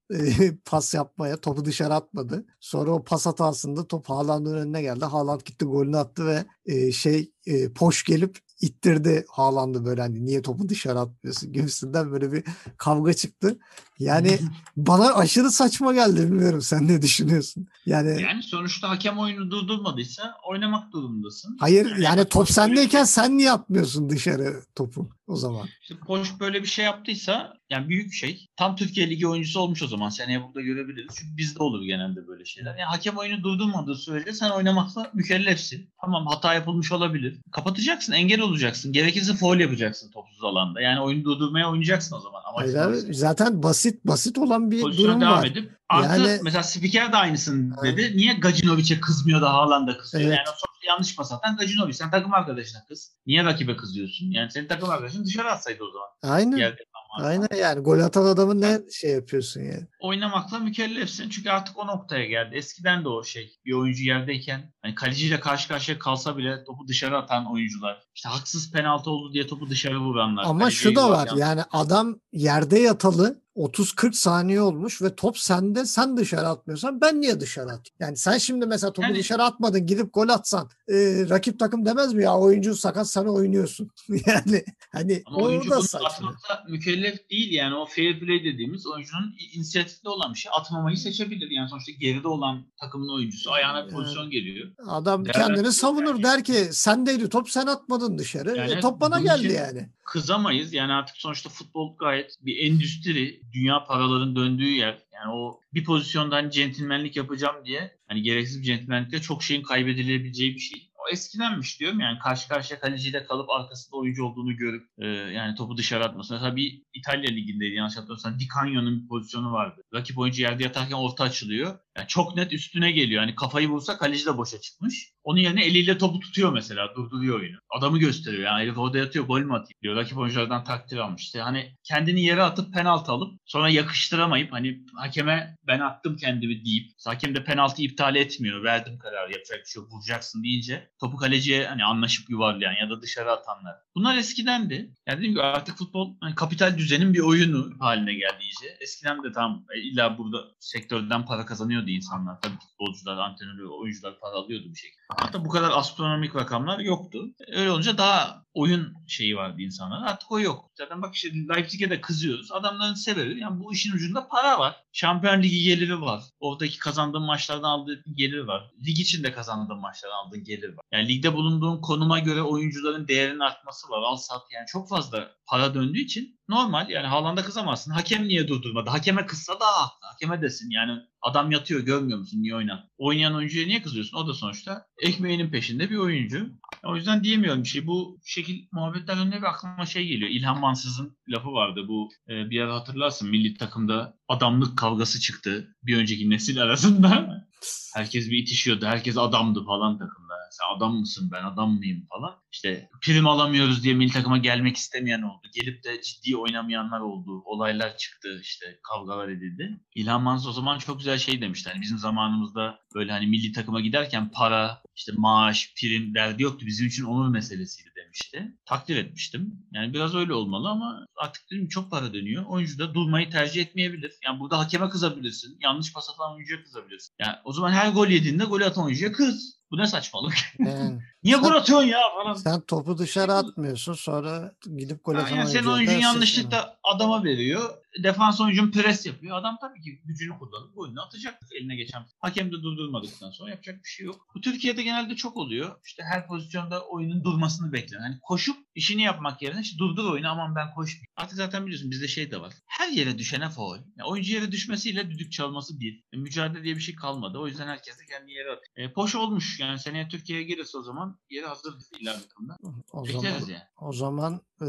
pas yapmaya topu dışarı atmadı. Sonra o pas hatasında top Haaland'ın önüne geldi. Haaland gitti golünü attı ve şey poş gelip ittirdi Haaland'ı böyle hani niye topu dışarı atmıyorsun gibisinden böyle bir kavga çıktı. Yani bana aşırı saçma geldi bilmiyorum sen ne düşünüyorsun? Yani yani sonuçta hakem oyunu durdurmadıysa oynamak durumundasın. Hayır yani, yani top sendeyken sen niye atmıyorsun dışarı topu o zaman? İşte Poş böyle bir şey yaptıysa yani büyük şey. Tam Türkiye Ligi oyuncusu olmuş o zaman. Seneye burada görebiliriz. Çünkü bizde olur genelde böyle şeyler. Yani hakem oyunu durdurmadığı sürece sen oynamakla mükellefsin. Tamam hata yapılmış olabilir. Kapatacaksın, engel olacaksın. Gerekirse foul yapacaksın topsuz alanda. Yani oyunu durdurmaya oynayacaksın o zaman. Amaç Hayır zaten basit basit olan bir Pozisyona durum devam var. Edip, artı yani, mesela spiker de aynısını dedi. Evet. Niye Gacinovic'e kızmıyor da Haaland'a kızıyor? Evet. Yani o yanlış pas atan Gacinovic. Sen takım arkadaşına kız. Niye rakibe kızıyorsun? Yani senin takım arkadaşın dışarı atsaydı o zaman. Aynen. Yerde Aynen yani gol atan adamın ne şey yapıyorsun yani. Oynamakla mükellefsin çünkü artık o noktaya geldi. Eskiden de o şey bir oyuncu yerdeyken hani kaleciyle karşı karşıya kalsa bile topu dışarı atan oyuncular. İşte haksız penaltı oldu diye topu dışarı vuranlar. Ama şu da var yani adam yerde yatalı 30-40 saniye olmuş ve top sende sen dışarı atmıyorsan ben niye dışarı atayım? Yani sen şimdi mesela topu Yani- dışarı atmadın gidip gol atsan e, rakip takım demez mi ya oyuncu sakat sana oynuyorsun. [LAUGHS] yani hani Ama oyuncu saçma. atmakta mükellef değil yani o fair play dediğimiz oyuncunun inisiyatifli olan bir şey. Atmamayı seçebilir. Yani sonuçta geride olan takımın oyuncusu ayağına Yani- pozisyon geliyor. Adam Değerli- kendini savunur der ki sendeydi top sen atmadın dışarı. Yani E, top bana geldi yani. Kızamayız. Yani artık sonuçta futbol gayet bir endüstri. Dünya paraların döndüğü yer. Yani o bir pozisyonda hani centilmenlik yapacağım diye hani gereksiz bir centilmenlikle çok şeyin kaybedilebileceği bir şey. O eskidenmiş diyorum yani karşı karşıya kaleciyle kalıp arkasında oyuncu olduğunu görüp e, yani topu dışarı atması. Mesela bir İtalya ligindeydi yanlış hatırlamıyorsam Di Canio'nun bir pozisyonu vardı. Rakip oyuncu yerde yatarken orta açılıyor. Yani çok net üstüne geliyor. Hani kafayı vursa kaleci de boşa çıkmış. Onun yerine eliyle topu tutuyor mesela. Durduruyor oyunu. Adamı gösteriyor. Yani herif orada yatıyor gol mü atayım diyor. Rakip oyunculardan takdir almış. İşte hani kendini yere atıp penaltı alıp sonra yakıştıramayıp hani hakeme ben attım kendimi deyip hakem de penaltı iptal etmiyor. Verdim kararı yapacak bir şey yok. Vuracaksın deyince topu kaleciye hani anlaşıp yuvarlayan ya da dışarı atanlar. Bunlar eskidendi. Yani dediğim gibi artık futbol hani kapital düzenin bir oyunu haline geldi iyice. Eskiden de tam e, illa burada sektörden para kazanıyordu insanlar. Tabii futbolcular, antrenörler, oyuncular para alıyordu bir şekilde. Hatta bu kadar astronomik rakamlar yoktu. Öyle olunca daha oyun şeyi vardı insanlar. Artık o yok. Zaten bak işte Leipzig'e de kızıyoruz. Adamların sebebi yani bu işin ucunda para var. Şampiyon Ligi geliri var. Oradaki kazandığın maçlardan aldığı gelir var. Lig içinde kazandığın maçlardan aldığın gelir var. Yani ligde bulunduğun konuma göre oyuncuların değerinin artması var. Al sat yani çok fazla para döndüğü için normal yani Haaland'a kızamazsın. Hakem niye durdurmadı? Hakeme kızsa daha haklı. Hakeme desin yani adam yatıyor görmüyor musun niye oynar? Oynayan oyuncuya niye kızıyorsun? O da sonuçta ekmeğinin peşinde bir oyuncu. O yüzden diyemiyorum bir şey. Bu şekil muhabbetler önüne bir aklıma şey geliyor. İlhan Mansız'ın lafı vardı. Bu e, bir ara hatırlarsın milli takımda adamlık kavgası çıktı. Bir önceki nesil arasında. [LAUGHS] Herkes bir itişiyordu. Herkes adamdı falan takımda. Sen adam mısın ben adam mıyım falan. İşte prim alamıyoruz diye milli takıma gelmek istemeyen oldu. Gelip de ciddi oynamayanlar oldu. Olaylar çıktı işte kavgalar edildi. İlhan Mansız o zaman çok güzel şey demişti. Hani bizim zamanımızda böyle hani milli takıma giderken para, işte maaş, prim derdi yoktu. Bizim için onur meselesiydi demişti. Takdir etmiştim. Yani biraz öyle olmalı ama artık dedim çok para dönüyor. Oyuncu da durmayı tercih etmeyebilir. Yani burada hakeme kızabilirsin. Yanlış pas atan oyuncuya kızabilirsin. Yani o zaman her gol yediğinde gol atan oyuncuya kız. Bu ne saçmalık? Yani [LAUGHS] Niye gol atıyorsun ya falan. sen topu dışarı atmıyorsun sonra gidip gol atan yani senin oyuncun yanlışlıkla adama veriyor. Defans oyuncun pres yapıyor. Adam tabii ki gücünü kullanıp golünü atacak eline geçen. Hakem de durdurmadıktan sonra yapacak bir şey yok. Bu Türkiye'de genelde çok oluyor. İşte her pozisyonda oyunun durmasını beklen. Hani koşup işini yapmak yerine işte durdur oyunu aman ben koşmayayım. Artık zaten biliyorsun bizde şey de var. Her yere düşene faul. Yani oyuncu yere düşmesiyle düdük çalması bir. E, mücadele diye bir şey kalmadı. O yüzden herkes de kendi yere atıyor. E, poş olmuş. Yani seneye Türkiye'ye gelirse o zaman yeri hazırdır illa bir takımda. O zaman, Bekleriz yani. o zaman e,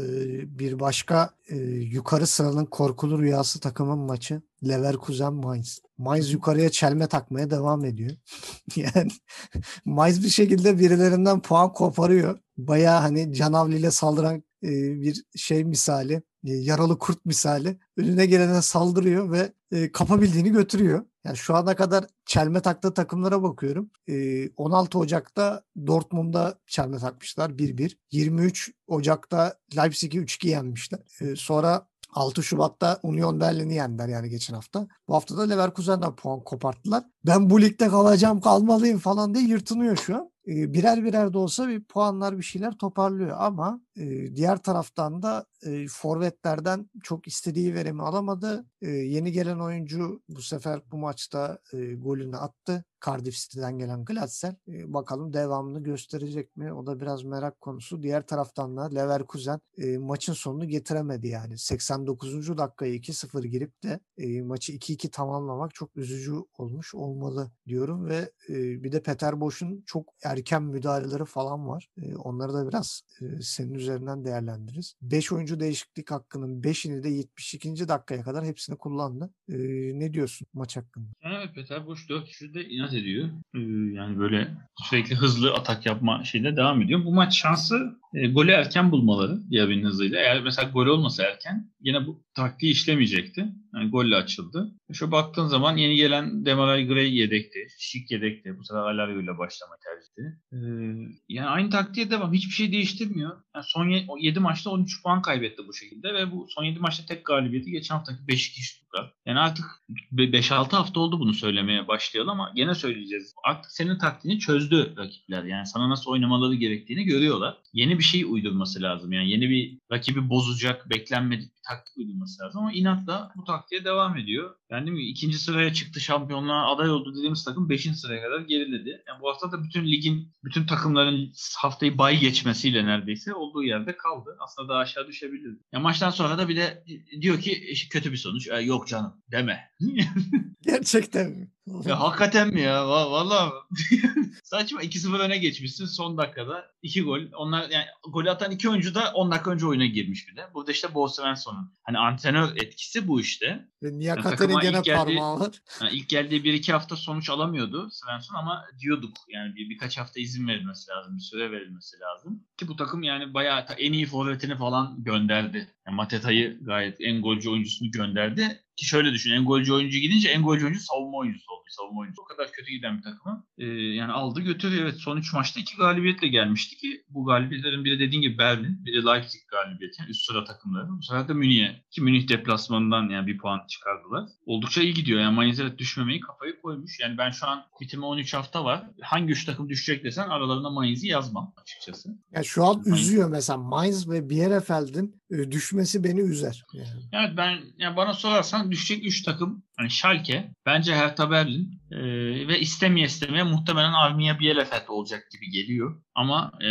bir başka e, yukarı sıranın korkulu rüyası takımın maçı Leverkusen Mainz. Mainz yukarıya çelme takmaya devam ediyor. [LAUGHS] yani Mainz bir şekilde birilerinden puan koparıyor. Baya hani canavliyle saldıran e, bir şey misali, e, yaralı kurt misali önüne gelene saldırıyor ve e, kapabildiğini götürüyor. Yani şu ana kadar çelme taktığı takımlara bakıyorum. E, 16 Ocak'ta Dortmund'a çelme takmışlar 1-1. 23 Ocak'ta Leipzig'i 3-2 yenmişler. E, sonra 6 Şubat'ta Union Berlin'i yendiler yani geçen hafta. Bu hafta da Leverkusen'den puan koparttılar. Ben bu ligde kalacağım kalmalıyım falan diye yırtınıyor şu an. E, birer birer de olsa bir puanlar bir şeyler toparlıyor ama diğer taraftan da e, forvetlerden çok istediği verimi alamadı. E, yeni gelen oyuncu bu sefer bu maçta e, golünü attı. Cardiff City'den gelen Glatzel. E, bakalım devamını gösterecek mi? O da biraz merak konusu. Diğer taraftan da Leverkusen e, maçın sonunu getiremedi yani. 89. dakikaya 2-0 girip de e, maçı 2-2 tamamlamak çok üzücü olmuş olmalı diyorum ve e, bir de Peter Boş'un çok erken müdahaleleri falan var. E, onları da biraz e, senin üzerinden değerlendiririz. 5 oyuncu değişiklik hakkının 5'ini de 72. dakikaya kadar hepsini kullandı. E, ne diyorsun maç hakkında? Evet Peter Boş 4 kişide inat ediyor. Ee, yani böyle sürekli hızlı atak yapma şeyde devam ediyor. Bu maç şansı e, golü erken bulmaları Diaby'nin hızıyla. Eğer mesela gol olmasa erken yine bu taktiği işlemeyecekti. Yani golle açıldı. Şu baktığın zaman yeni gelen Demarai Gray yedekti. Şik yedekti. Bu sefer Alario ile başlamayı tercih etti. Ee, yani aynı taktiğe devam. Hiçbir şey değiştirmiyor. Yani son 7 maçta 13 puan kaybetti bu şekilde ve bu son 7 maçta tek galibiyeti geçen haftaki 5 Stuttgart. Yani artık 5-6 hafta oldu bunu söylemeye başlayalım ama gene söyleyeceğiz. Artık senin taktiğini çözdü rakipler. Yani sana nasıl oynamaları gerektiğini görüyorlar. Yeni bir şey uydurması lazım. Yani yeni bir rakibi bozacak, beklenmedik bir taktik uydurması lazım ama inatla bu taktiğe devam ediyor. Yani mi? ikinci sıraya çıktı şampiyonluğa aday oldu dediğimiz takım 5. sıraya kadar geriledi. Yani bu hafta da bütün ligin, bütün takımların haftayı bay geçmesiyle neredeyse olduğu yerde kaldı. Aslında daha aşağı düşebilirdi. Ya maçtan sonra da bir de diyor ki kötü bir sonuç. E, yok canım deme. [LAUGHS] Gerçekten mi? Ya [LAUGHS] hakikaten mi ya? Vallahi [LAUGHS] saçma 2-0 öne geçmişsin son dakikada. 2 gol. Onlar yani golü atan iki oyuncu da 10 dakika önce oyuna girmiş bir de. Burada işte Bo Svensson'un hani antrenör etkisi bu işte. Ve Niyakate'nin yani gene parmağı var. Yani ilk geldiği 1-2 hafta sonuç alamıyordu Svensson ama diyorduk yani bir, birkaç hafta izin verilmesi lazım. Bir süre verilmesi lazım. Ki bu takım yani bayağı en iyi forvetini falan gönderdi. Yani Mateta'yı gayet en golcü oyuncusunu gönderdi. Ki şöyle düşün en golcü oyuncu gidince en golcü oyuncu savunma oyuncusu oldu. Savunma oyuncusu o kadar kötü giden bir takımı. Ee, yani aldı götürdü. Evet son 3 maçta 2 galibiyetle gelmişti ki bu galibiyetlerin biri dediğin gibi Berlin, biri Leipzig galibiyeti. Yani üst sıra takımları. Bu sefer de Münih'e. Ki Münih deplasmanından yani bir puan çıkardılar. Oldukça iyi gidiyor. Yani Mainz evet düşmemeyi kafayı koymuş. Yani ben şu an bitime 13 hafta var. Hangi 3 takım düşecek desen aralarında Mainz'i yazmam açıkçası. Yani şu an Mainz. üzüyor mesela Mainz ve Bielefeld'in e, düşmesi beni üzer. Yani. Evet ben yani bana sorarsan düşecek 3 takım yani Schalke, bence Hertha Berlin money e, ve istemeye istemeye muhtemelen Armiya Bielefeld olacak gibi geliyor. Ama e,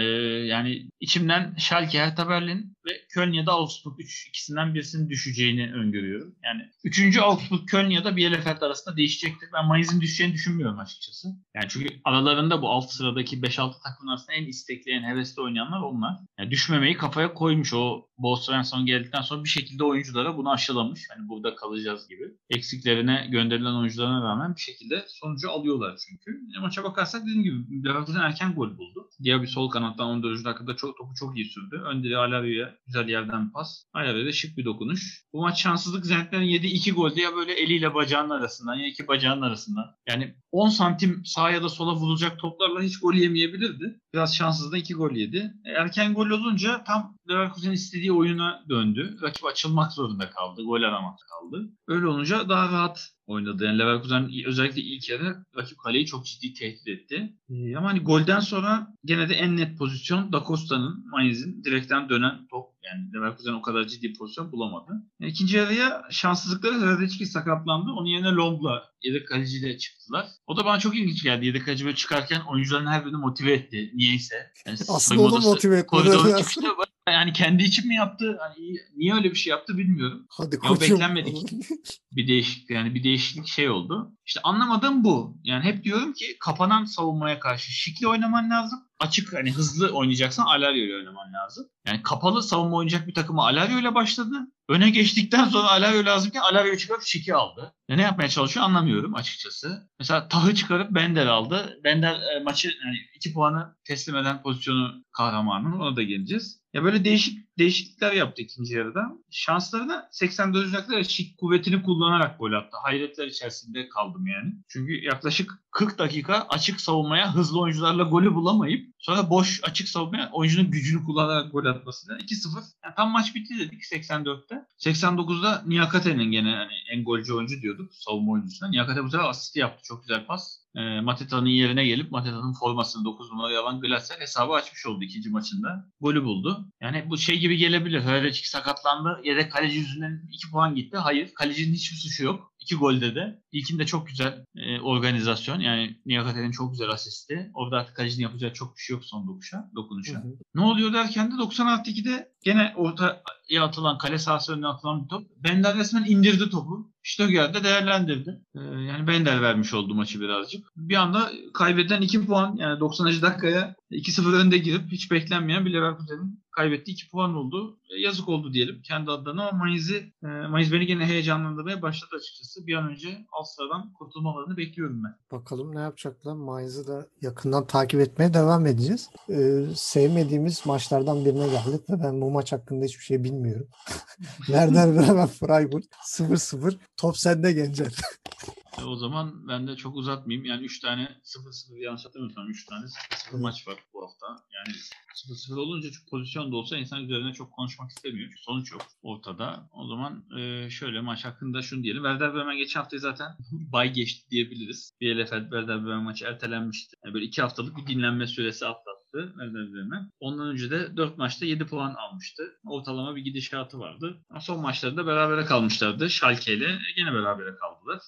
yani içimden Schalke, Hertha Berlin ve Köln ya da Augsburg 3 ikisinden birisinin düşeceğini öngörüyorum. Yani 3. Augsburg, Köln ya da Bielefeld arasında değişecektir. Ben Mainz'in düşeceğini düşünmüyorum açıkçası. Yani çünkü aralarında bu alt sıradaki 5-6 takımın arasında en istekli, en hevesli oynayanlar onlar. Yani düşmemeyi kafaya koymuş o Bo Svensson geldikten sonra bir şekilde oyunculara bunu aşılamış. Hani burada kalacağız gibi. Eksiklerine gönderilen oyuncularına rağmen bir şekilde sonucu alıyorlar çünkü. E, maça bakarsak dediğim gibi Leverkusen erken gol buldu. Diğer bir sol kanattan 14. dakikada çok, topu çok iyi sürdü. Önderi Alario'ya güzel yerden pas. Alario'ya şık bir dokunuş. Bu maç şanssızlık Zentler'in yediği iki golde ya böyle eliyle bacağının arasından ya iki bacağının arasından. Yani 10 santim sağa ya da sola vurulacak toplarla hiç gol yemeyebilirdi. Biraz şanssız da iki gol yedi. E, erken gol olunca tam Leverkusen istediği oyuna döndü. Rakip açılmak zorunda kaldı. Gol aramak kaldı. Öyle olunca daha rahat oynadı. Yani Leverkusen özellikle ilk yarı rakip kaleyi çok ciddi tehdit etti. Ee, ama hani golden sonra gene de en net pozisyon Da Costa'nın Mainz'in direkten dönen top. Yani Leverkusen o kadar ciddi pozisyon bulamadı. Yani ikinci yarıya şanssızlıkları Hradecki sakatlandı. Onun yerine Long'la yedek kaleciyle çıktılar. O da bana çok ilginç geldi. Yedek kaleci böyle çıkarken oyuncuların her birini motive etti. Niyeyse. Yani Aslında onu motive [LAUGHS] çıkışta yani kendi için mi yaptı? Hani niye öyle bir şey yaptı bilmiyorum. Hadi ya koçum. beklenmedik [LAUGHS] bir değişiklik yani bir değişiklik şey oldu. İşte anlamadığım bu. Yani hep diyorum ki kapanan savunmaya karşı şikli oynaman lazım. Açık hani hızlı oynayacaksan Alario ile oynaman lazım. Yani kapalı savunma oynayacak bir takımı Alario ile başladı. Öne geçtikten sonra Alario lazımken Alario çıkarıp Şiki aldı. Ne yapmaya çalışıyor anlamıyorum açıkçası. Mesela Tah'ı çıkarıp Bender aldı. Bender e, maçı yani iki puanı teslim eden pozisyonu kahramanın ona da geleceğiz. Ya böyle değişik değişiklikler yaptı ikinci yarıda. Şanslarına 84 dakikada şik kuvvetini kullanarak gol attı. Hayretler içerisinde kaldım yani. Çünkü yaklaşık 40 dakika açık savunmaya hızlı oyuncularla golü bulamayıp sonra boş açık savunmaya oyuncunun gücünü kullanarak gol atmasıyla 2-0. Yani tam maç bitti dedik 84'te. 89'da Niyakate'nin gene hani en golcü oyuncu diyorduk savunma oyuncusuna. Niyakate bu sefer asisti yaptı. Çok güzel pas e, Mateta'nın yerine gelip Mateta'nın formasını 9 numaraya alan Glasser hesabı açmış oldu ikinci maçında. Golü buldu. Yani bu şey gibi gelebilir. Hradecki sakatlandı. Yedek kaleci yüzünden 2 puan gitti. Hayır. Kalecinin hiçbir suçu yok. İki golde de. İlkinde çok güzel e, organizasyon. Yani Niyakate'nin çok güzel asisti. Orada artık kalecinin yapacağı çok bir şey yok son dokuşa, dokunuşa. Hı hı. Ne oluyor derken de 90 artı 2'de gene ortaya atılan, kale sahası önüne atılan bir top. Bender resmen indirdi topu. Stöger de değerlendirdi. Ee, yani Bender vermiş oldu maçı birazcık. Bir anda kaybeden 2 puan yani 90. dakikaya 2-0 önde girip hiç beklenmeyen bir Leverkusen'in kaybetti. 2 puan oldu. E, yazık oldu diyelim kendi adına ama Mayıs'ı e, Mayıs beni gene heyecanlandırmaya başladı açıkçası. Bir an önce alt sıradan kurtulmalarını bekliyorum ben. Bakalım ne yapacaklar. Mayıs'ı da yakından takip etmeye devam edeceğiz. Ee, sevmediğimiz maçlardan birine geldik ve ben bu maç hakkında hiçbir şey bilmiyorum. [LAUGHS] Werder Bremen Freiburg 0-0. Top sende Gencel. [LAUGHS] E, o zaman ben de çok uzatmayayım. Yani 3 tane 0-0 yanlış hatırlamıyorsam 3 tane 0-0 maç var bu hafta. Yani 0-0 olunca çok pozisyon da olsa insan üzerine çok konuşmak istemiyor. Çünkü sonuç yok ortada. O zaman e, şöyle maç hakkında şunu diyelim. Werder Bremen geçen haftayı zaten [LAUGHS] bay geçti diyebiliriz. BLF Werder Bremen maçı ertelenmişti. Yani böyle 2 haftalık bir dinlenme süresi atlattı Bremen. Ondan önce de 4 maçta 7 puan almıştı. Ortalama bir gidişatı vardı. Son maçlarında berabere kalmışlardı. Schalke ile yine berabere kaldılar.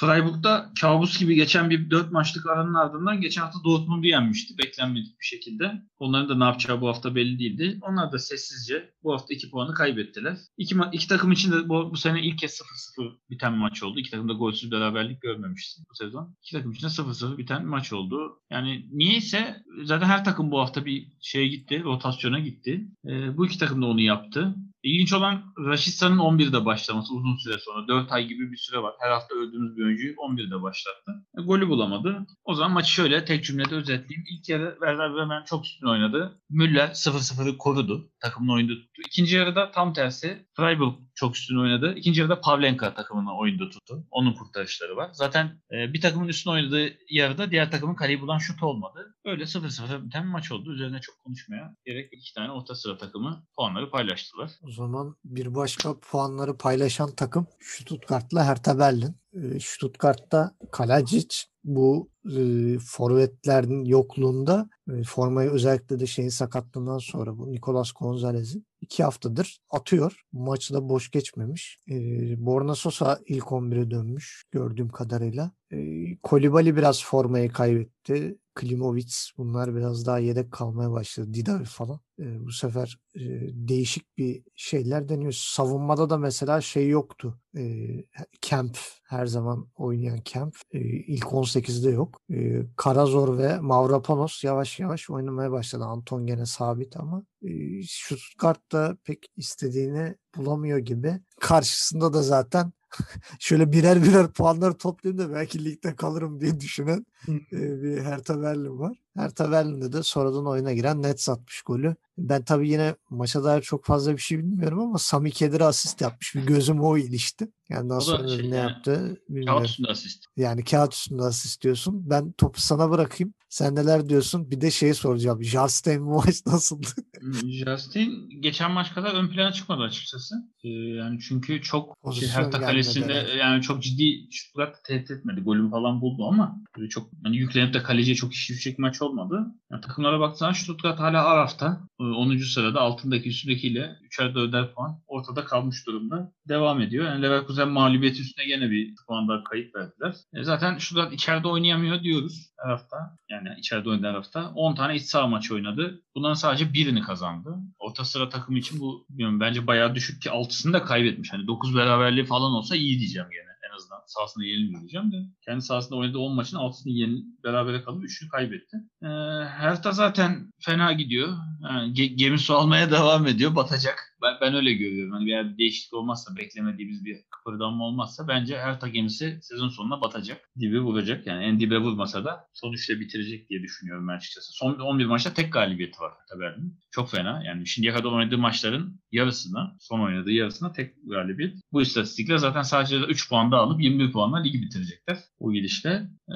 Freiburg'da kabus gibi geçen bir 4 maçlık aranın ardından geçen hafta Dortmund'u yenmişti. Beklenmedik bir şekilde. Onların da ne yapacağı bu hafta belli değildi. Onlar da sessizce bu hafta 2 puanı kaybettiler. İki, iki takım için de bu, bu sene ilk kez 0-0 biten bir maç oldu. İki takım da golsüz beraberlik görmemişti bu sezon. İki takım için de 0-0 biten bir maç oldu. Yani niyeyse zaten her takım bu hafta bir şeye gitti, rotasyona gitti. Ee, bu iki takım da onu yaptı. İlginç olan Raşitsa'nın 11'de başlaması uzun süre sonra. 4 ay gibi bir süre var. Her hafta öldüğümüz bir oyuncuyu 11'de başlattı. E, golü bulamadı. O zaman maçı şöyle tek cümlede özetleyeyim. İlk yarı Werder Bremen çok üstün oynadı. Müller 0-0'ı korudu. Takımın oyunda tuttu. İkinci yarıda tam tersi Freiburg çok üstün oynadı. İkinci yarıda Pavlenka takımını oyunda tuttu. Onun kurtarışları var. Zaten e, bir takımın üstün oynadığı yarıda diğer takımın kaleyi bulan şut olmadı. Böyle 0-0 biten maç oldu. Üzerine çok konuşmaya gerek iki tane orta sıra takımı puanları paylaştılar. O zaman bir başka puanları paylaşan takım Stuttgart'la Hertha Berlin. Ee, Stuttgart'ta Kalajic bu e, forvetlerin yokluğunda e, formayı özellikle de şeyin sakatlığından sonra bu Nicolas Gonzalez'in iki haftadır atıyor. Maçı da boş geçmemiş. E, Borna Sosa ilk 11'e dönmüş gördüğüm kadarıyla. Kolibali biraz formayı kaybetti. Klimovic bunlar biraz daha yedek kalmaya başladı. Didavi falan. E, bu sefer e, değişik bir şeyler deniyor. Savunmada da mesela şey yoktu. E, Kemp her zaman oynayan Kemp. E, ilk 18'de yok. E, Karazor ve Mavropanos yavaş yavaş oynamaya başladı. Anton gene sabit ama e, Stuttgart da pek istediğini bulamıyor gibi. Karşısında da zaten şöyle birer birer puanları toplayayım da belki ligde kalırım diye düşünen [LAUGHS] bir Hertha Berlin var. Hertha Berlin'de de sonradan oyuna giren Nets atmış golü. Ben tabii yine maça dair çok fazla bir şey bilmiyorum ama Sami Kedir asist yapmış. Bir gözüm o ilişti. Yani daha sonra şey ne yani, yaptı bilmiyorum. Kağıt üstünde asist. Yani kağıt üstünde asist diyorsun. Ben topu sana bırakayım. Sen neler diyorsun? Bir de şeyi soracağım. Jarstein bu maç nasıldı? [LAUGHS] Justin geçen maç kadar ön plana çıkmadı açıkçası. Ee, yani çünkü çok şey, Pozisyon Hertha gelmedi kalesinde yani çok ciddi Stuttgart tehdit etmedi. Golün falan buldu ama böyle çok hani yüklenip de kaleciye çok iş düşecek maç olmadı. Yani takımlara baksan Stuttgart hala Araf'ta. Ee, 10. sırada altındaki üstündekiyle 3'er 4'er puan ortada kalmış durumda. Devam ediyor. Yani Leverkusen mağlubiyeti üstüne gene bir puan daha kayıp verdiler. E zaten Stuttgart içeride oynayamıyor diyoruz her. Yani içeride oynadığı her hafta. 10 tane iç saha maçı oynadı. Bunların sadece birini kazandı. Orta sıra takımı için bu bence bayağı düşük ki 6'sını da kaybetmiş. Hani 9 beraberliği falan olsa iyi diyeceğim gene. Sahasında yenilmiyor diyeceğim de. Kendi sahasında oynadığı 10 maçın 6'sını yeni berabere kalıp 3'ünü kaybetti. Ee, Hertha zaten fena gidiyor. Yani ge- gemi su almaya [LAUGHS] devam ediyor. Batacak. Ben, ben öyle görüyorum. Hani eğer bir değişiklik olmazsa, beklemediğimiz bir kıpırdanma olmazsa bence Hertha gemisi sezon sonunda batacak. Dibi vuracak. Yani en dibe vurmasa da sonuçta bitirecek diye düşünüyorum ben açıkçası. Son 11 maçta tek galibiyeti var Hertha Berlin'in. Çok fena. Yani şimdiye kadar oynadığı maçların yarısına, son oynadığı yarısına tek galibiyet. Bu istatistikle zaten sadece 3 puan da alıp 21 puanla ligi bitirecekler o gidişle. Ee,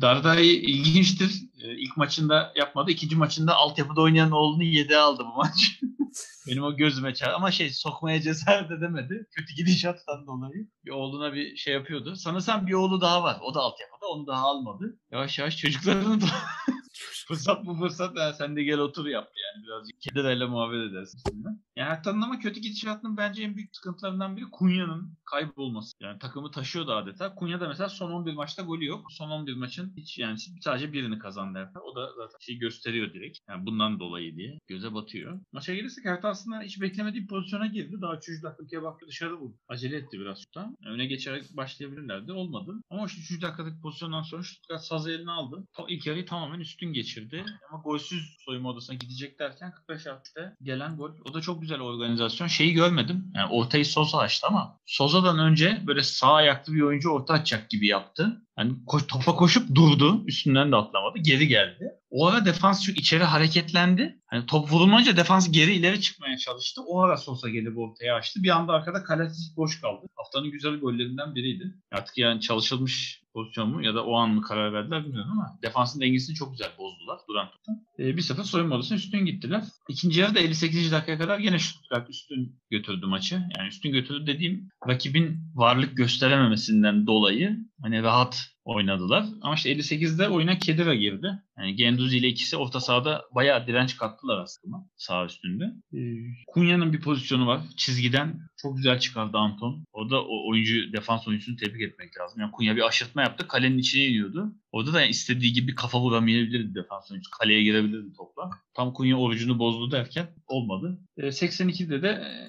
Dardai ilginçtir. Ee, ilk maçında yapmadı. İkinci maçında altyapıda oynayan oğlunu 7'e aldı bu maç. [LAUGHS] Benim o gözüme çarptı. Ama şey sokmaya cesaret edemedi. Kötü gidişattan dolayı. Bir oğluna bir şey yapıyordu. Sanırsam bir oğlu daha var. O da altyapıda. Onu daha almadı. Yavaş yavaş çocuklarını da [LAUGHS] [LAUGHS] fırsat bu fırsat. Ya sen de gel otur yap yani. Birazcık kedilerle muhabbet edersin seninle. Yani Hertha'nın ama kötü gidişatının bence en büyük sıkıntılarından biri Kunya'nın kaybolması. Yani takımı taşıyordu adeta. Kunya'da mesela son 11 maçta golü yok. Son 11 maçın hiç yani sadece birini kazandı Hertha. O da zaten şey gösteriyor direkt. Yani bundan dolayı diye göze batıyor. Maça gelirsek Hertha aslında hiç beklemediği pozisyona girdi. Daha 3. dakikaya baktı dışarı vurdu. Acele etti biraz şuttan. Öne geçerek başlayabilirlerdi. Olmadı. Ama şu 3. dakikadaki pozisyondan sonra Stuttgart sazı eline aldı. İlk yarıyı tamamen üstün geçirdi. Ama golsüz soyunma odasına gidecek derken 45 artıda gelen gol. O da çok güzel organizasyon. Şeyi görmedim. Yani ortayı Sosa açtı ama Sosa'dan önce böyle sağ ayaklı bir oyuncu orta açacak gibi yaptı. Koş, topa koşup durdu. Üstünden de atlamadı. Geri geldi. O ara defans şu içeri hareketlendi. Hani top vurulmayınca defans geri ileri çıkmaya çalıştı. O ara Sosa gelip ortaya açtı. Bir anda arkada Kalasic boş kaldı. Haftanın güzel gollerinden biriydi. Artık yani çalışılmış pozisyon mu ya da o an mı karar verdiler bilmiyorum ama defansın dengesini çok güzel bozdular duran topun. Ee, bir sefer soyunma odasına üstün gittiler. İkinci yarıda 58. dakikaya kadar yine Stuttgart üstün götürdü maçı. Yani üstün götürdü dediğim rakibin varlık gösterememesinden dolayı hani rahat oynadılar. Ama işte 58'de oyuna Kedira girdi. Yani Genduzi ile ikisi orta sahada bayağı direnç kattılar aslında sağ üstünde. Ee, Kunya'nın bir pozisyonu var. Çizgiden çok güzel çıkardı Anton. Orada o oyuncu defans oyuncusunu tebrik etmek lazım. Yani Kunya bir aşırtma yaptı. Kalenin içine iniyordu. Orada da istediği gibi kafa vuramayabilirdi defans oyuncusu. Kaleye girebilirdi topla. Tam Kunya orucunu bozdu derken olmadı. E, 82'de de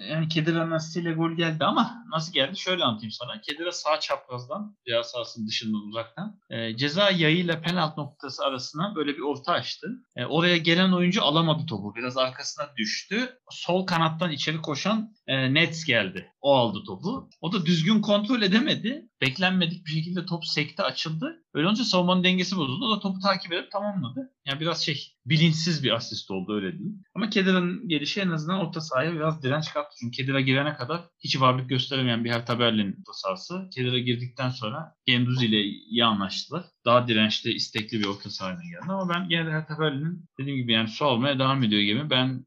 yani Kedira'nın asistiyle gol geldi ama nasıl geldi? Şöyle anlatayım sana. Kedira sağ çaprazdan, ceza sahasının dışından uzaktan e, ceza yayıyla penaltı noktası arasına böyle bir orta açtı. E, oraya gelen oyuncu alamadı topu. Biraz arkasına düştü. Sol kanattan içeri koşan e, Nets geldi. O aldı topu. O da düzgün kontrol edemedi. Beklenmedik bir şekilde top sekte açıldı. Öyle olunca savunmanın dengesi bozuldu. O da topu takip edip tamamladı. Yani biraz şey bilinçsiz bir asist oldu öyle değil. Ama Kedira'nın gelişi en azından orta sahaya biraz direnç kattı. Çünkü Kedira girene kadar hiç varlık gösteremeyen bir Hertha Berlin orta sahası. Kedira girdikten sonra Genduzi ile iyi anlaştılar. Daha dirençli, istekli bir orta sahaya geldi. Ama ben gene de Hertha dediğim gibi yani su almaya devam ediyor gibi. Ben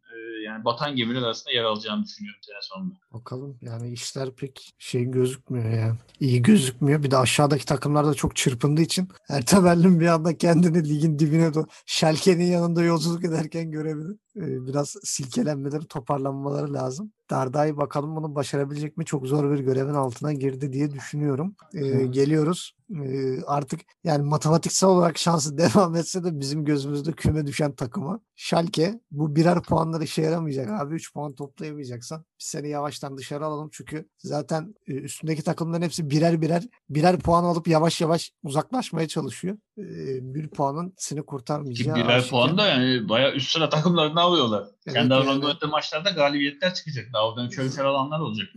yani batan gemiler arasında yer alacağını düşünüyorum sene sonunda. Bakalım yani işler pek şey gözükmüyor yani. İyi gözükmüyor. Bir de aşağıdaki takımlar da çok çırpındığı için Hertha Berlin bir anda kendini ligin dibine doğru Schalke'nin yanında yolculuk ederken görebilir. Biraz silkelenmeleri, toparlanmaları lazım. Dardai bakalım bunu başarabilecek mi? Çok zor bir görevin altına girdi diye düşünüyorum. Ee, geliyoruz. Ee, artık yani matematiksel olarak şansı [LAUGHS] devam etse de bizim gözümüzde küme düşen takıma. Schalke bu birer puanları işe yaramayacak abi. 3 puan toplayamayacaksan biz seni yavaştan dışarı alalım. Çünkü zaten üstündeki takımların hepsi birer birer birer puan alıp yavaş yavaş uzaklaşmaya çalışıyor. Bir puanın seni kurtarmayacağı. Birer aşikar. puan da yani bayağı üst sıra takımlarını alıyorlar. Evet, Kendi aralarında yani, maçlarda galibiyetler çıkacak. Daha oradan çölsel alanlar olacak.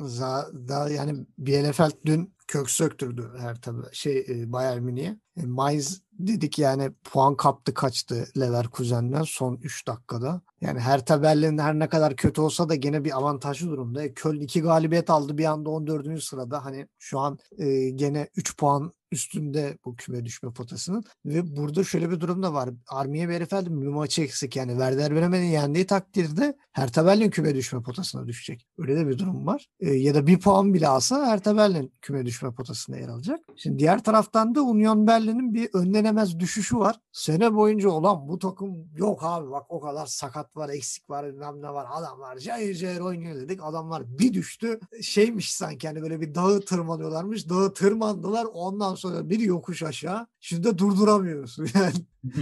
Daha yani Bielefeld dün kök söktürdü her tabi şey Bayern Münih'e. E, Mainz dedik yani puan kaptı kaçtı Leverkusen'den son 3 dakikada. Yani her Berlin her ne kadar kötü olsa da gene bir avantajlı durumda. E, Köln 2 galibiyet aldı bir anda 14. sırada. Hani şu an e, gene 3 puan üstünde bu küme düşme potasının ve burada şöyle bir durum da var. Armiye Bielefeld bir maçı eksik yani Werder Bremen'in yendiği takdirde Hertha Berlin küme düşme potasına düşecek. Öyle de bir durum var. E, ya da bir puan bile alsa Hertha Berlin küme düşme potasına yer alacak. Şimdi diğer taraftan da Union Berlin'in bir önlenemez düşüşü var. Sene boyunca olan bu takım yok abi bak o kadar sakat var, eksik var, bilmem ne var. Adamlar cayır cayır oynuyor dedik. Adamlar bir düştü. Şeymiş sanki hani böyle bir dağı tırmanıyorlarmış. Dağı tırmandılar. Ondan sonra bir yokuş aşağı. Şimdi de durduramıyoruz. [LAUGHS] Yani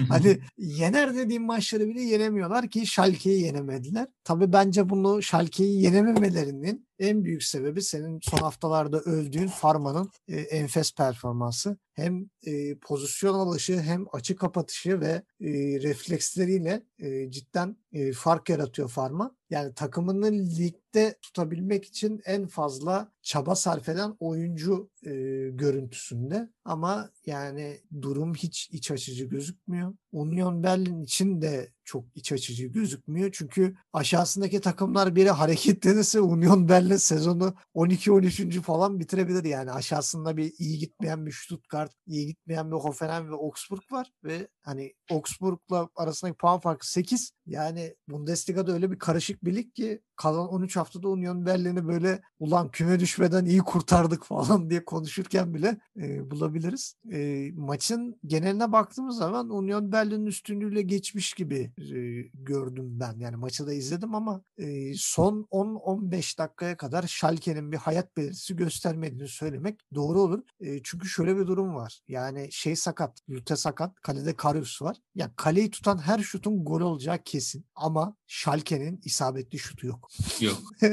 hani yener dediğim maçları bile yenemiyorlar ki Schalke'yi yenemediler. Tabii bence bunu Schalke'yi yenememelerinin en büyük sebebi senin son haftalarda öldüğün Farma'nın e, enfes performansı. Hem e, pozisyon alışı hem açı kapatışı ve e, refleksleriyle e, cidden e, fark yaratıyor Farma. Yani takımını ligde tutabilmek için en fazla çaba sarf eden oyuncu e, görüntüsünde. Ama yani durum hiç iç açıcı gözükmüyor. Union Berlin için de çok iç açıcı gözükmüyor. Çünkü aşağısındaki takımlar biri hareketlenirse [LAUGHS] Union Berlin sezonu 12-13. falan bitirebilir. Yani aşağısında bir iyi gitmeyen bir Stuttgart, iyi gitmeyen bir Hoffenheim ve Augsburg var ve hani Augsburg'la arasındaki puan farkı 8. Yani Bundesliga'da öyle bir karışık bir lig ki kalan 13 haftada Union Berlin'i böyle ulan küme düşmeden iyi kurtardık [LAUGHS] falan diye konuşurken bile e, bulabiliriz. E, maçın geneline baktığımız zaman Union Berlin'in üstünlüğüyle geçmiş gibi e, gördüm ben. Yani maçı da izledim ama e, son 10-15 dakikaya kadar Schalke'nin bir hayat belirtisi göstermediğini söylemek doğru olur. E, çünkü şöyle bir durum var. Yani şey sakat, Lute sakat, kalede Karius var. Yani kaleyi tutan her şutun gol olacağı kesin. Ama Schalke'nin isabetli şutu yok. Yok. [LAUGHS]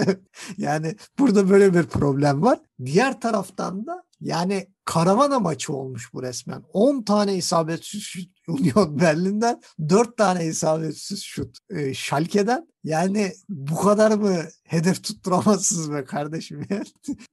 yani burada böyle bir problem var. Diğer taraftan da yani karavana maçı olmuş bu resmen. 10 tane isabetsiz şut [LAUGHS] Union Berlin'den 4 tane isabetsiz şut e, Schalke'den. Yani bu kadar mı hedef tutturamazsınız be kardeşim [LAUGHS] ya?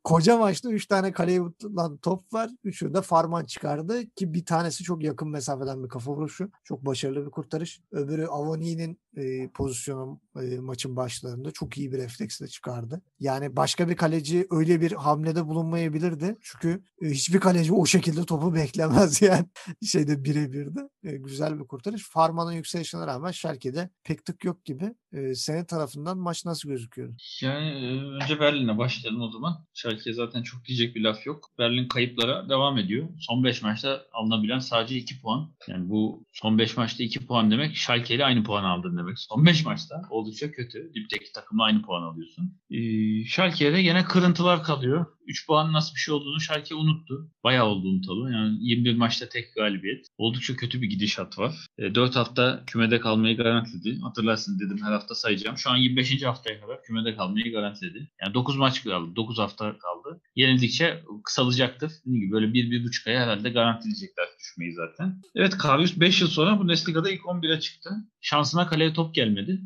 Koca maçta 3 tane kaleye vurulan top var. Üçü de Farman çıkardı ki bir tanesi çok yakın mesafeden bir kafa vuruşu. Çok başarılı bir kurtarış. Öbürü Avoni'nin e, pozisyonu e, maçın başlarında çok iyi bir refleksle çıkardı. Yani başka bir kaleci öyle bir hamlede bulunmayabilirdi. Çünkü e, hiçbir kaleci o şekilde topu beklemez [LAUGHS] yani. Şeyde birebir de. E, güzel bir kurtarış. Farman'ın yükselişine rağmen Schalke'de pek tık yok gibi. E, senin tarafından maç nasıl gözüküyor? Yani e, önce Berlin'e başlayalım o zaman. Schalke zaten çok diyecek bir laf yok. Berlin kayıplara devam ediyor. Son 5 maçta alınabilen sadece 2 puan. Yani bu son 5 maçta 2 puan demek Schalke ile aynı puan aldın demek. Son 5 maçta oldukça kötü. Dipteki takımla aynı puan alıyorsun. Ee, Schalke'de yine kırıntılar kalıyor. 3 puan nasıl bir şey olduğunu Schalke unuttu. Bayağı oldu unutalı. Yani 21 maçta tek galibiyet. Oldukça kötü bir gidişat var. E, 4 hafta kümede kalmayı garantiledi. Hatırlarsın dedim her hafta sayacağım. Şu an 25. haftaya kadar kümede kalmayı garantiledi. Yani 9 maç kaldı. 9 hafta kaldı. Yenildikçe kısalacaktır. Dediğim gibi böyle 1-1,5 ay herhalde garantileyecekler düşmeyi zaten. Evet Karius 5 yıl sonra Bundesliga'da ilk 11'e çıktı. Şansına kaleye top gelmedi.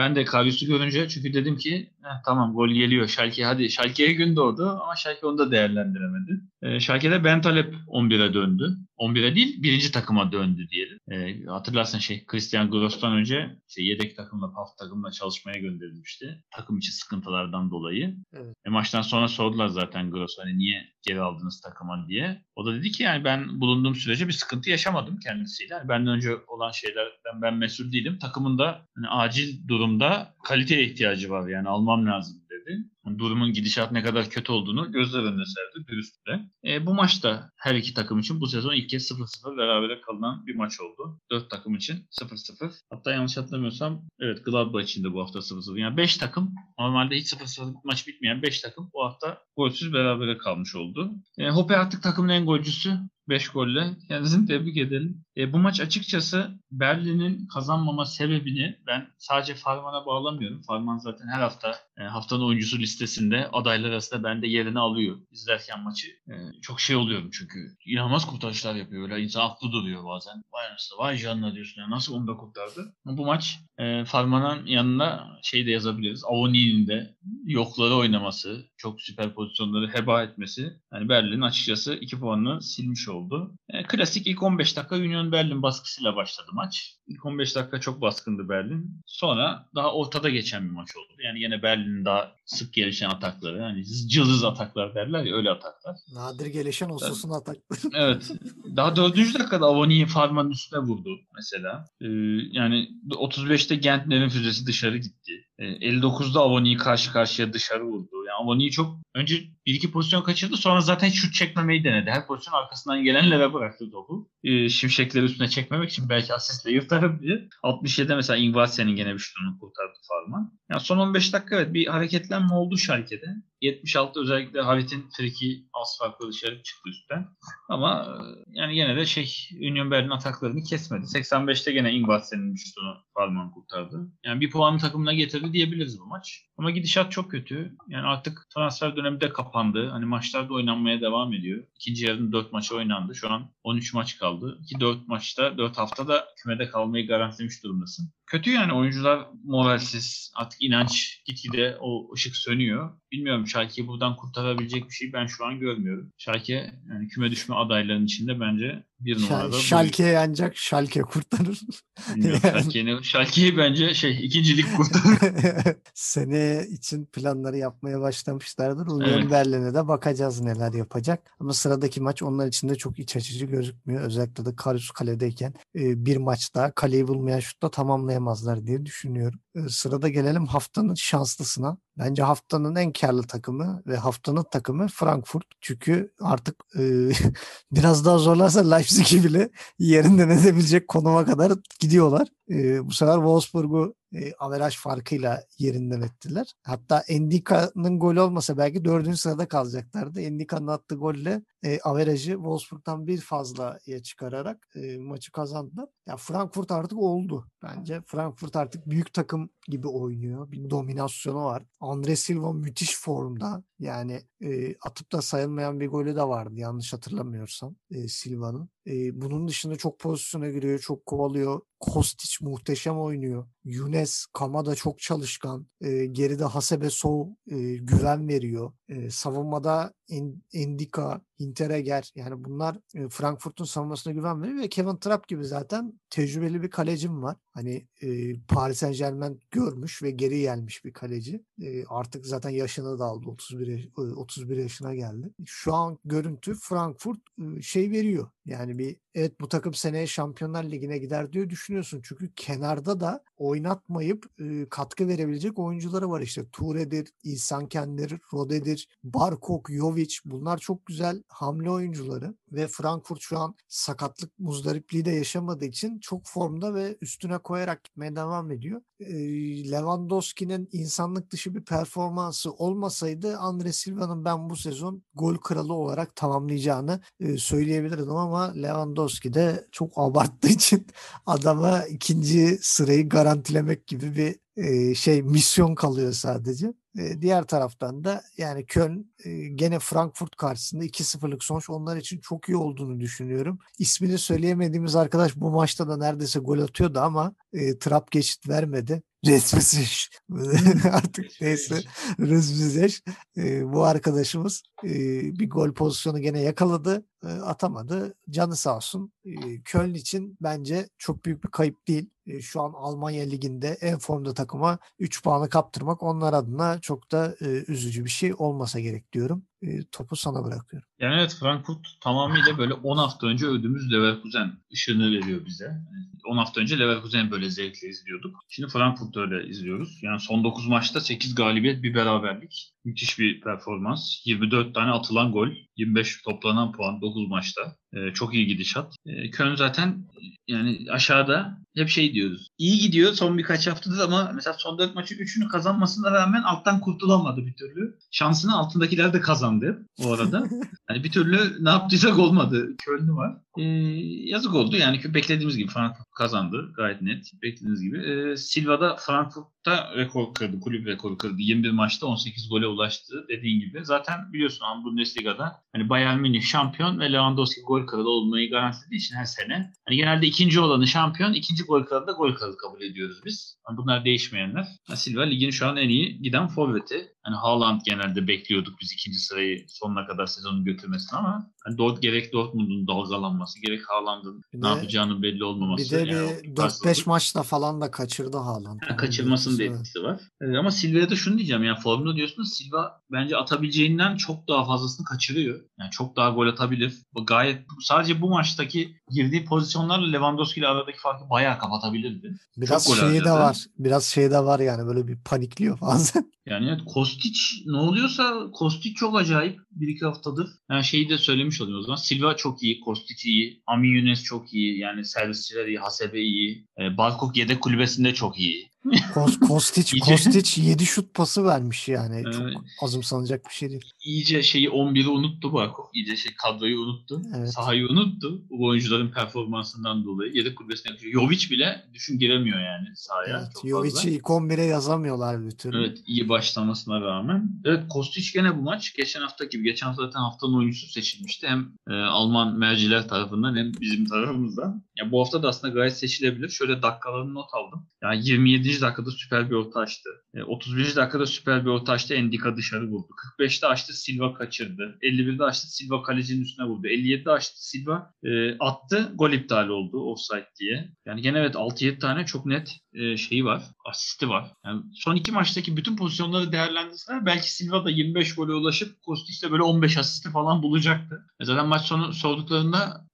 Ben de Karius'u görünce çünkü dedim ki tamam gol geliyor Schalke hadi Schalke'ye gün doğdu ama Schalke onu da değerlendiremedi. E, Schalke'de Bentaleb 11'e döndü. 11'e değil birinci takıma döndü diyelim. E, hatırlarsın şey Christian Gross'tan önce şey, yedek takımla PAF takımla çalışmaya gönderilmişti. Takım içi sıkıntılardan dolayı. Evet. E, maçtan sonra sordular zaten Gross hani niye geri aldınız takıma diye. O da dedi ki yani ben bulunduğum sürece bir sıkıntı yaşamadım kendisiyle. Yani benden önce olan şeylerden ben mesul değilim. Takımın da hani acil durumda kaliteye ihtiyacı var yani almam lazım dedi durumun gidişat ne kadar kötü olduğunu gözler önüne serdi dürüstle. E, bu maçta her iki takım için bu sezon ilk kez 0-0 berabere kalınan bir maç oldu. Dört takım için 0-0. Hatta yanlış hatırlamıyorsam evet Gladbach için de bu hafta 0-0. Yani 5 takım normalde hiç 0-0 maç bitmeyen 5 takım bu hafta golsüz berabere kalmış oldu. E, Hoppe artık takımın en golcüsü. 5 golle. Kendisini tebrik edelim. E, bu maç açıkçası Berlin'in kazanmama sebebini ben sadece Farman'a bağlamıyorum. Farman zaten her hafta haftanın oyuncusu listesinde adaylar arasında bende yerini alıyor. İzlerken maçı e, çok şey oluyorum çünkü inanılmaz kurtarışlar yapıyor. Öyle insan aklı duruyor bazen. Vay anasını vay canına diyorsun ya nasıl onu da kurtardı. Bu maç e, Farman'ın yanına şey de yazabiliriz. Avoni'nin de yokları oynaması, çok süper pozisyonları heba etmesi. Yani Berlin açıkçası 2 puanını silmiş oldu. E, klasik ilk 15 dakika Union Berlin baskısıyla başladı maç. İlk 15 dakika çok baskındı Berlin. Sonra daha ortada geçen bir maç oldu. Yani yine Berlin'in daha sık gelişen atakları. Hani cılız ataklar derler ya öyle ataklar. Nadir gelişen Osus'un atakları. [LAUGHS] evet. Daha dördüncü dakikada Avoni'yi Farman'ın üstüne vurdu mesela. Ee, yani 35'te Gentner'in füzesi dışarı gitti. Ee, 59'da Avoni'yi karşı karşıya dışarı vurdu. Avoni'yi çok önce bir iki pozisyon kaçırdı sonra zaten şut çekmemeyi denedi. Her pozisyon arkasından gelenlere bıraktı topu. Ee, şimşekleri üstüne çekmemek için belki asistle yırtarım diye. 67'de mesela Ingvarsen'in gene bir şutunu kurtardı Farman. Yani son 15 dakika evet bir hareketlenme oldu Schalke'de. 76 özellikle Havit'in friki az farklı dışarı çıktı üstten. Ama e, yani yine de şey Union Berlin ataklarını kesmedi. 85'te gene Ingvarsen'in şutunu Farman kurtardı. Yani bir puanı takımına getirdi diyebiliriz bu maç. Ama gidişat çok kötü. Yani artık transfer dönemi de kapandı. Hani maçlar da oynanmaya devam ediyor. İkinci yarının 4 maçı oynandı. Şu an 13 maç kaldı. Ki 4 maçta 4 haftada kümede kalmayı garantilemiş durumdasın. Kötü yani oyuncular moralsiz. Artık inanç gitgide o ışık sönüyor. Bilmiyorum Schalke'yi buradan kurtarabilecek bir şey ben şu an görmüyorum. Schalke yani küme düşme adaylarının içinde bence bir numarada. Schalke'yi ancak Schalke kurtarır. [LAUGHS] yani. Schalke'yi bence şey ikincilik [LAUGHS] kurtarır. Sene için planları yapmaya başlamışlardır. Union evet. Berlin'e de bakacağız neler yapacak. Ama sıradaki maç onlar için de çok iç açıcı gözükmüyor. Özellikle de Karius kaledeyken bir maç daha kaleyi bulmayan şutla tamamlayamazlar diye düşünüyorum. Sırada gelelim haftanın şanslısına. Bence haftanın en karlı takımı ve haftanın takımı Frankfurt. Çünkü artık e, [LAUGHS] biraz daha zorlarsa Leipzig Leipzig'i bile yerinden edebilecek konuma kadar gidiyorlar. E, bu sefer Wolfsburg'u e, averaj farkıyla yerinden ettiler. Hatta Endika'nın golü olmasa belki dördüncü sırada kalacaklardı. Endika'nın attığı golle e, averajı Wolfsburg'dan bir fazlaya çıkararak e, maçı kazandılar. Ya Frankfurt artık oldu bence. Frankfurt artık büyük takım gibi oynuyor. Bir dominasyonu var. Andre Silva müthiş formda. Yani e, atıp da sayılmayan bir golü de vardı yanlış hatırlamıyorsam e, Silva'nın. E, bunun dışında çok pozisyona giriyor, çok kovalıyor. Kostic muhteşem oynuyor. Younes, Kamada çok çalışkan. E, geride Hasebe Sov e, güven veriyor. E, savunmada Endika, Hinteregger yani bunlar Frankfurt'un savunmasına güven veriyor ve Kevin Trapp gibi zaten tecrübeli bir kalecim var. Hani e, Paris Saint Germain görmüş ve geri gelmiş bir kaleci. E, artık zaten yaşını da aldı. 31 31 yaşına geldi. Şu an görüntü Frankfurt e, şey veriyor. Yani bir evet bu takım seneye Şampiyonlar Ligi'ne gider diye düşünüyorsun. Çünkü kenarda da oynatmayıp e, katkı verebilecek oyuncuları var işte. Ture'dir, İhsan Kendir, Rode'dir, Barkok, Jovic bunlar çok güzel hamle oyuncuları ve Frankfurt şu an sakatlık muzdaripliği de yaşamadığı için çok formda ve üstüne koyarak gitmeye devam ediyor. E, Lewandowski'nin insanlık dışı bir performansı olmasaydı Andre Silva'nın ben bu sezon gol kralı olarak tamamlayacağını e, söyleyebilirdim ama Lewandowski de çok abarttığı için [LAUGHS] adama ikinci sırayı garantilemek gibi bir e, şey misyon kalıyor sadece. E, diğer taraftan da yani Köln e, gene Frankfurt karşısında 2-0'lık sonuç onlar için çok iyi olduğunu düşünüyorum. İsmini söyleyemediğimiz arkadaş bu maçta da neredeyse gol atıyordu ama e, trap geçit vermedi. [LAUGHS] Resmisiz. [LAUGHS] Artık neyse resmisiz. E, bu arkadaşımız e, bir gol pozisyonu gene yakaladı. Atamadı. Canı sağ olsun. Köln için bence çok büyük bir kayıp değil. Şu an Almanya Ligi'nde en formda takıma 3 puanı kaptırmak onlar adına çok da üzücü bir şey olmasa gerek diyorum. Topu sana bırakıyorum. Yani evet Frankfurt tamamıyla böyle 10 hafta önce ödümüz Leverkusen ışığını veriyor bize. Yani 10 hafta önce Leverkusen böyle zevkle izliyorduk. Şimdi Frankfurt öyle izliyoruz. Yani son 9 maçta 8 galibiyet bir beraberlik. Müthiş bir performans. 24 tane atılan gol. 25 toplanan puan 9 maçta. Ee, çok iyi gidişat. Ee, Köln zaten yani aşağıda hep şey diyoruz. İyi gidiyor son birkaç haftadır ama mesela son 4 maçı 3'ünü kazanmasına rağmen alttan kurtulamadı bir türlü. Şansını altındakiler de kazandı o arada. [LAUGHS] hani bir türlü ne yaptıysak olmadı. Köln'ü var. Ee, yazık oldu yani beklediğimiz gibi Frankfurt kazandı gayet net. Beklediğiniz gibi. Ee, Silva'da Frankfurt'ta rekor kırdı. Kulüp rekoru kırdı. 21 maçta 18 gole ulaştı dediğin gibi. Zaten biliyorsun Bundesliga'da hani Bayern Münih şampiyon ve Lewandowski gol kralı olmayı garantilediği için her sene hani genelde ikinci olanı şampiyon, ikinci gol kralı da gol kralı kabul ediyoruz biz. Yani bunlar değişmeyenler. Silva ligin şu an en iyi giden forveti. Hani Haaland genelde bekliyorduk biz ikinci sırayı sonuna kadar sezonu götürmesini ama hani Dort, gerek Dortmund'un dalgalanması gerek Haaland'ın ne yapacağını belli olmaması. Bir de yani bir 4-5 maçta falan da kaçırdı Haaland. Yani kaçırmasının da etkisi var. Ee, ama Silva'ya da şunu diyeceğim yani formda diyorsunuz Silva bence atabileceğinden çok daha fazlasını kaçırıyor. Yani çok daha gol atabilir. Gayet sadece bu maçtaki girdiği pozisyonlarla Lewandowski ile aradaki farkı bayağı kapatabilirdi. Biraz çok şeyi de var. Biraz şey de var yani böyle bir panikliyor bazen. Yani evet Kostic ne oluyorsa Kostic çok acayip bir iki haftadır. Yani şeyi de söylemiş olayım o zaman. Silva çok iyi, Kostic iyi, Ami Yunus çok iyi. Yani servisçiler iyi, Hasebe iyi. E, Barkok yedek kulübesinde çok iyi. [LAUGHS] Kostic, Kostic 7 şut pası vermiş yani. Evet. Çok azımsanacak bir şey değil. İyice şeyi 11'i unuttu Barkok. İyice şey kadroyu unuttu. Evet. Sahayı unuttu. Bu oyuncuların performansından dolayı. Yedek kulübesine Jovic bile düşün giremiyor yani sahaya. Evet, Jovic'i ilk 11'e yazamıyorlar bir türlü. Evet iyi başlamasına rağmen. Evet Kostic gene bu maç geçen hafta gibi. Geçen hafta zaten haftanın oyuncusu seçilmişti. Hem e, Alman merciler tarafından hem bizim tarafımızdan. Ya bu hafta da aslında gayet seçilebilir. Şöyle dakikalarını not aldım. Yani 27. dakikada süper bir orta açtı. E, 31. dakikada süper bir orta açtı. Endika dışarı vurdu. 45'te açtı Silva kaçırdı. 51'de açtı Silva kalecinin üstüne vurdu. 57'de açtı Silva e, attı. Gol iptal oldu offside diye. Yani gene evet 6-7 tane çok net e, şeyi var. Asisti var. Yani son iki maçtaki bütün pozisyonları değerlendirseler belki Silva da 25 gole ulaşıp Kostic'le böyle 15 asisti falan bulacaktı. E zaten maç sonu sorduklarında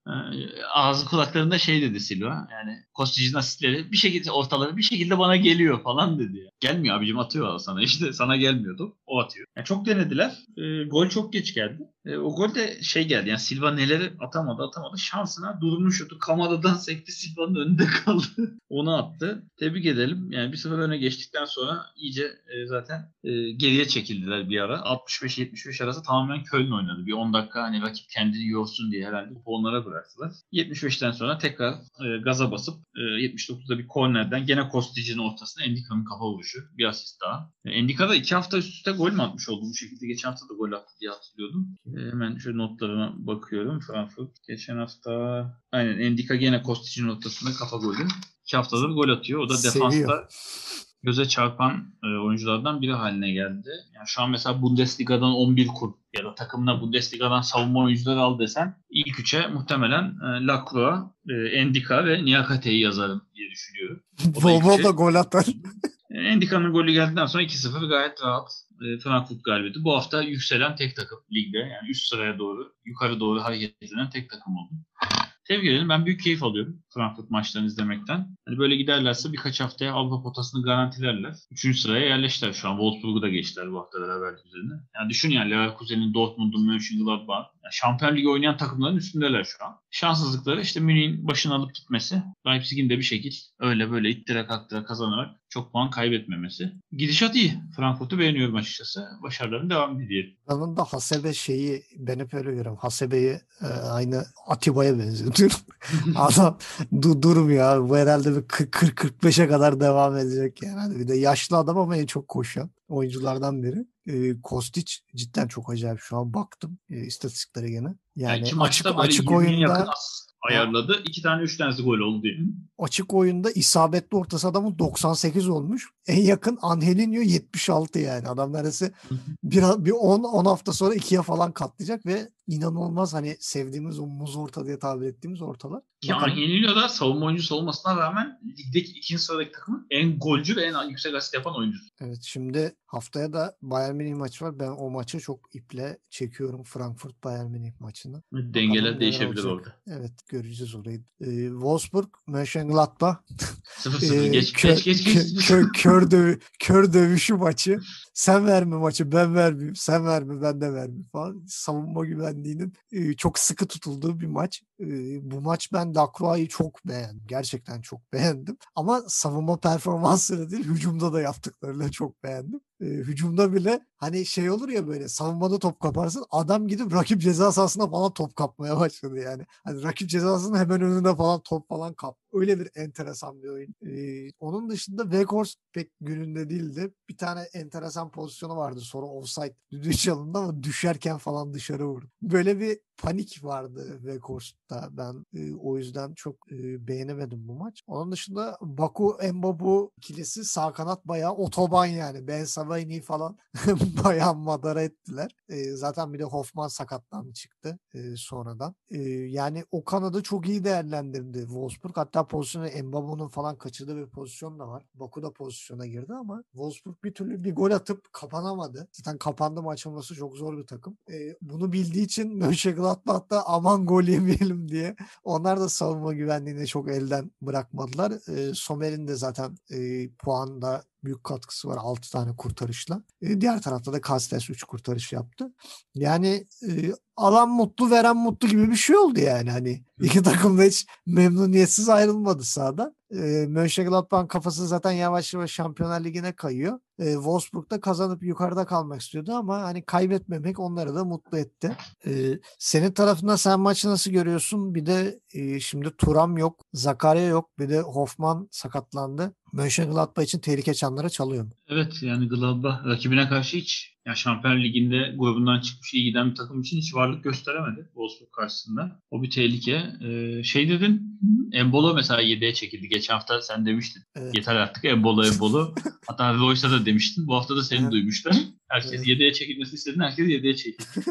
ağzı kulaklarında şey dedi Silva. Yani Kostic'in asistleri bir şekilde ortaları bir şekilde bana geliyor falan dedi. Gelmiyor abicim atıyor sana işte sana gelmiyordu o atıyor. Yani çok denediler. E, gol çok geç geldi. E, o gol de şey geldi yani Silva neleri atamadı atamadı. Şansına durmuş şutu Kamada'dan sekti Silva'nın önünde [LAUGHS] kaldı. Onu attı. Tebrik edelim. Yani bir sıfır öne geçtikten sonra iyice e, zaten e, geriye çekildiler bir ara. 65-75 arası tamamen Köln oynadı. Bir 10 dakika hani rakip kendini yorsun diye herhalde onlara bıraktılar. 75'ten sonra tekrar e, gaza basıp e, 79'da bir kornerden gene Kostic'in ortasına Endika'nın kafa vuruşu. Bir asist daha. E, Endika da iki hafta üst üste gol mü atmış oldu bu şekilde? Geçen hafta da gol attı diye hatırlıyordum. E, hemen şu notlarına bakıyorum. Frankfurt geçen hafta aynen Endika gene Kostic'in ortasında kafa golü. İki haftadır gol atıyor. O da Seviyor. defansta göze çarpan e, oyunculardan biri haline geldi. Yani şu an mesela Bundesliga'dan 11 kur takımına Bundesliga'dan savunma oyuncuları al desen ilk üçe muhtemelen e, Lacroix, e, Endika ve Niakate'yi yazarım diye düşünüyorum. Volvo üçe. da gol atar. [LAUGHS] E, Endika'nın golü geldikten sonra 2-0 gayet rahat e, Frankfurt galibiyeti. Bu hafta yükselen tek takım ligde. Yani üst sıraya doğru, yukarı doğru hareket eden tek takım oldu. Tebrik ederim. Ben büyük keyif alıyorum Frankfurt maçlarını izlemekten. Hani böyle giderlerse birkaç haftaya Avrupa potasını garantilerler. Üçüncü sıraya yerleştiler şu an. Wolfsburg'u da geçtiler bu hafta beraberlik üzerine. Yani düşün yani Leverkusen'in, Dortmund'un, Mönchengladbach. Yani Şampiyon Ligi oynayan takımların üstündeler şu an. Şanssızlıkları işte Münih'in başını alıp gitmesi. Leipzig'in de bir şekil öyle böyle ittire kaktıra kazanarak çok puan kaybetmemesi. Gidişat iyi. Frankfurt'u beğeniyorum açıkçası. Başarıların devam diyelim. Yanında Hasebe şeyi ben hep öyle görüyorum. Hasebe'yi e, aynı Atiba'ya benzetiyorum. [LAUGHS] Adam du durmuyor. Bu herhalde bir 40-45'e kadar devam edecek yani. Bir de yaşlı adam ama en çok koşan oyunculardan biri. E, Kostić cidden çok acayip. Şu an baktım e, istatistiklere gene. Yani, Yani açık, maçta açık 20'ye oyunda yakın ayarladı. İki tane üç tanesi gol oldu. Yani. açık oyunda isabetli ortası adamın 98 olmuş. En yakın Angelinho 76 yani. Adam neredeyse bir, bir 10, 10 hafta sonra ikiye falan katlayacak ve inanılmaz hani sevdiğimiz o muz orta diye tabir ettiğimiz ortalar. Bakalım. Angelino da savunma oyuncusu olmasına rağmen ligdeki ikinci sıradaki takımın en golcü ve en yüksek asist yapan oyuncusu. Evet şimdi haftaya da Bayern Münih maçı var. Ben o maçı çok iple çekiyorum. Frankfurt Bayern Münih maçını. Dengeler neler değişebilir olacak. orada. Evet göreceğiz orayı. Ee, Wolfsburg, Mönchengladbach [LAUGHS] 0-0 Ee, geç, kö- geç geç geç. kö- kö- [LAUGHS] kör, dövü- kör dövüşü maçı. Sen verme maçı ben vermeyeyim. Sen verme ben de vermeyeyim falan. Savunma güvenliğinin e, çok sıkı tutulduğu bir maç. E, bu maç ben Lacroix'ı çok beğendim. Gerçekten çok beğendim. Ama savunma performansları değil hücumda da yaptıklarıyla çok beğendim. E, hücumda bile hani şey olur ya böyle savunmada top kaparsın adam gidip rakip ceza sahasına falan top kapmaya başladı yani. Hani rakip cezasının hemen önünde falan top falan kap. Öyle bir enteresan bir oyun. Ee, onun dışında Weghorst pek gününde değildi. Bir tane enteresan pozisyonu vardı. Sonra offside düdüğü çalındı ama düşerken falan dışarı vurdu. Böyle bir panik vardı Weghorst'ta. Ben e, o yüzden çok e, beğenemedim bu maç. Onun dışında Baku Mbabu ikilisi sağ kanat bayağı otoban yani. Ben Savayni falan [LAUGHS] bayağı madara ettiler. E, zaten bir de Hoffman sakatlandı çıktı e, sonradan. E, yani o kanadı çok iyi değerlendirdi Wolfsburg. Hatta pozisyonu Mbabu'nun falan kaçırdığı bir pozisyon da var. Baku da pozisyona girdi ama Wolfsburg bir türlü bir gol atıp kapanamadı. Zaten kapandı maç olması çok zor bir takım. E, bunu bildiği için [LAUGHS] Mönchengladbach'ta aman gol yemeyelim diye onlar da savunma güvenliğini çok elden bırakmadılar. E, Somer'in de zaten e, puanda büyük katkısı var 6 tane kurtarışla. E, diğer tarafta da Kastes 3 kurtarış yaptı. Yani e, alan mutlu veren mutlu gibi bir şey oldu yani. Hani iki takım da hiç memnuniyetsiz ayrılmadı sahadan. E, Mönchengladbach'ın kafası zaten yavaş yavaş Şampiyonlar Ligi'ne kayıyor. E, Wolfsburg'da kazanıp yukarıda kalmak istiyordu ama hani kaybetmemek onları da mutlu etti. E, senin tarafında sen maçı nasıl görüyorsun? Bir de e, şimdi Turam yok, Zakaria yok, bir de Hoffman sakatlandı. Mönchengladbach için tehlike çanları çalıyor mu? Evet yani Gladbach rakibine karşı hiç ya Şampiyon Ligi'nde grubundan çıkmış iyi giden bir takım için hiç varlık gösteremedi Wolfsburg karşısında. O bir tehlike. Ee, şey dedin Embolo mesela 7'ye çekildi. Geçen hafta sen demiştin. Evet. Yeter artık Embolo Embolo. [LAUGHS] Hatta Royce'a da demiştin. Bu hafta da seni Evet. duymuşlar. Herkes Evet. 7'ye çekilmesini istedin. Herkes 7'ye çekildi. [LAUGHS]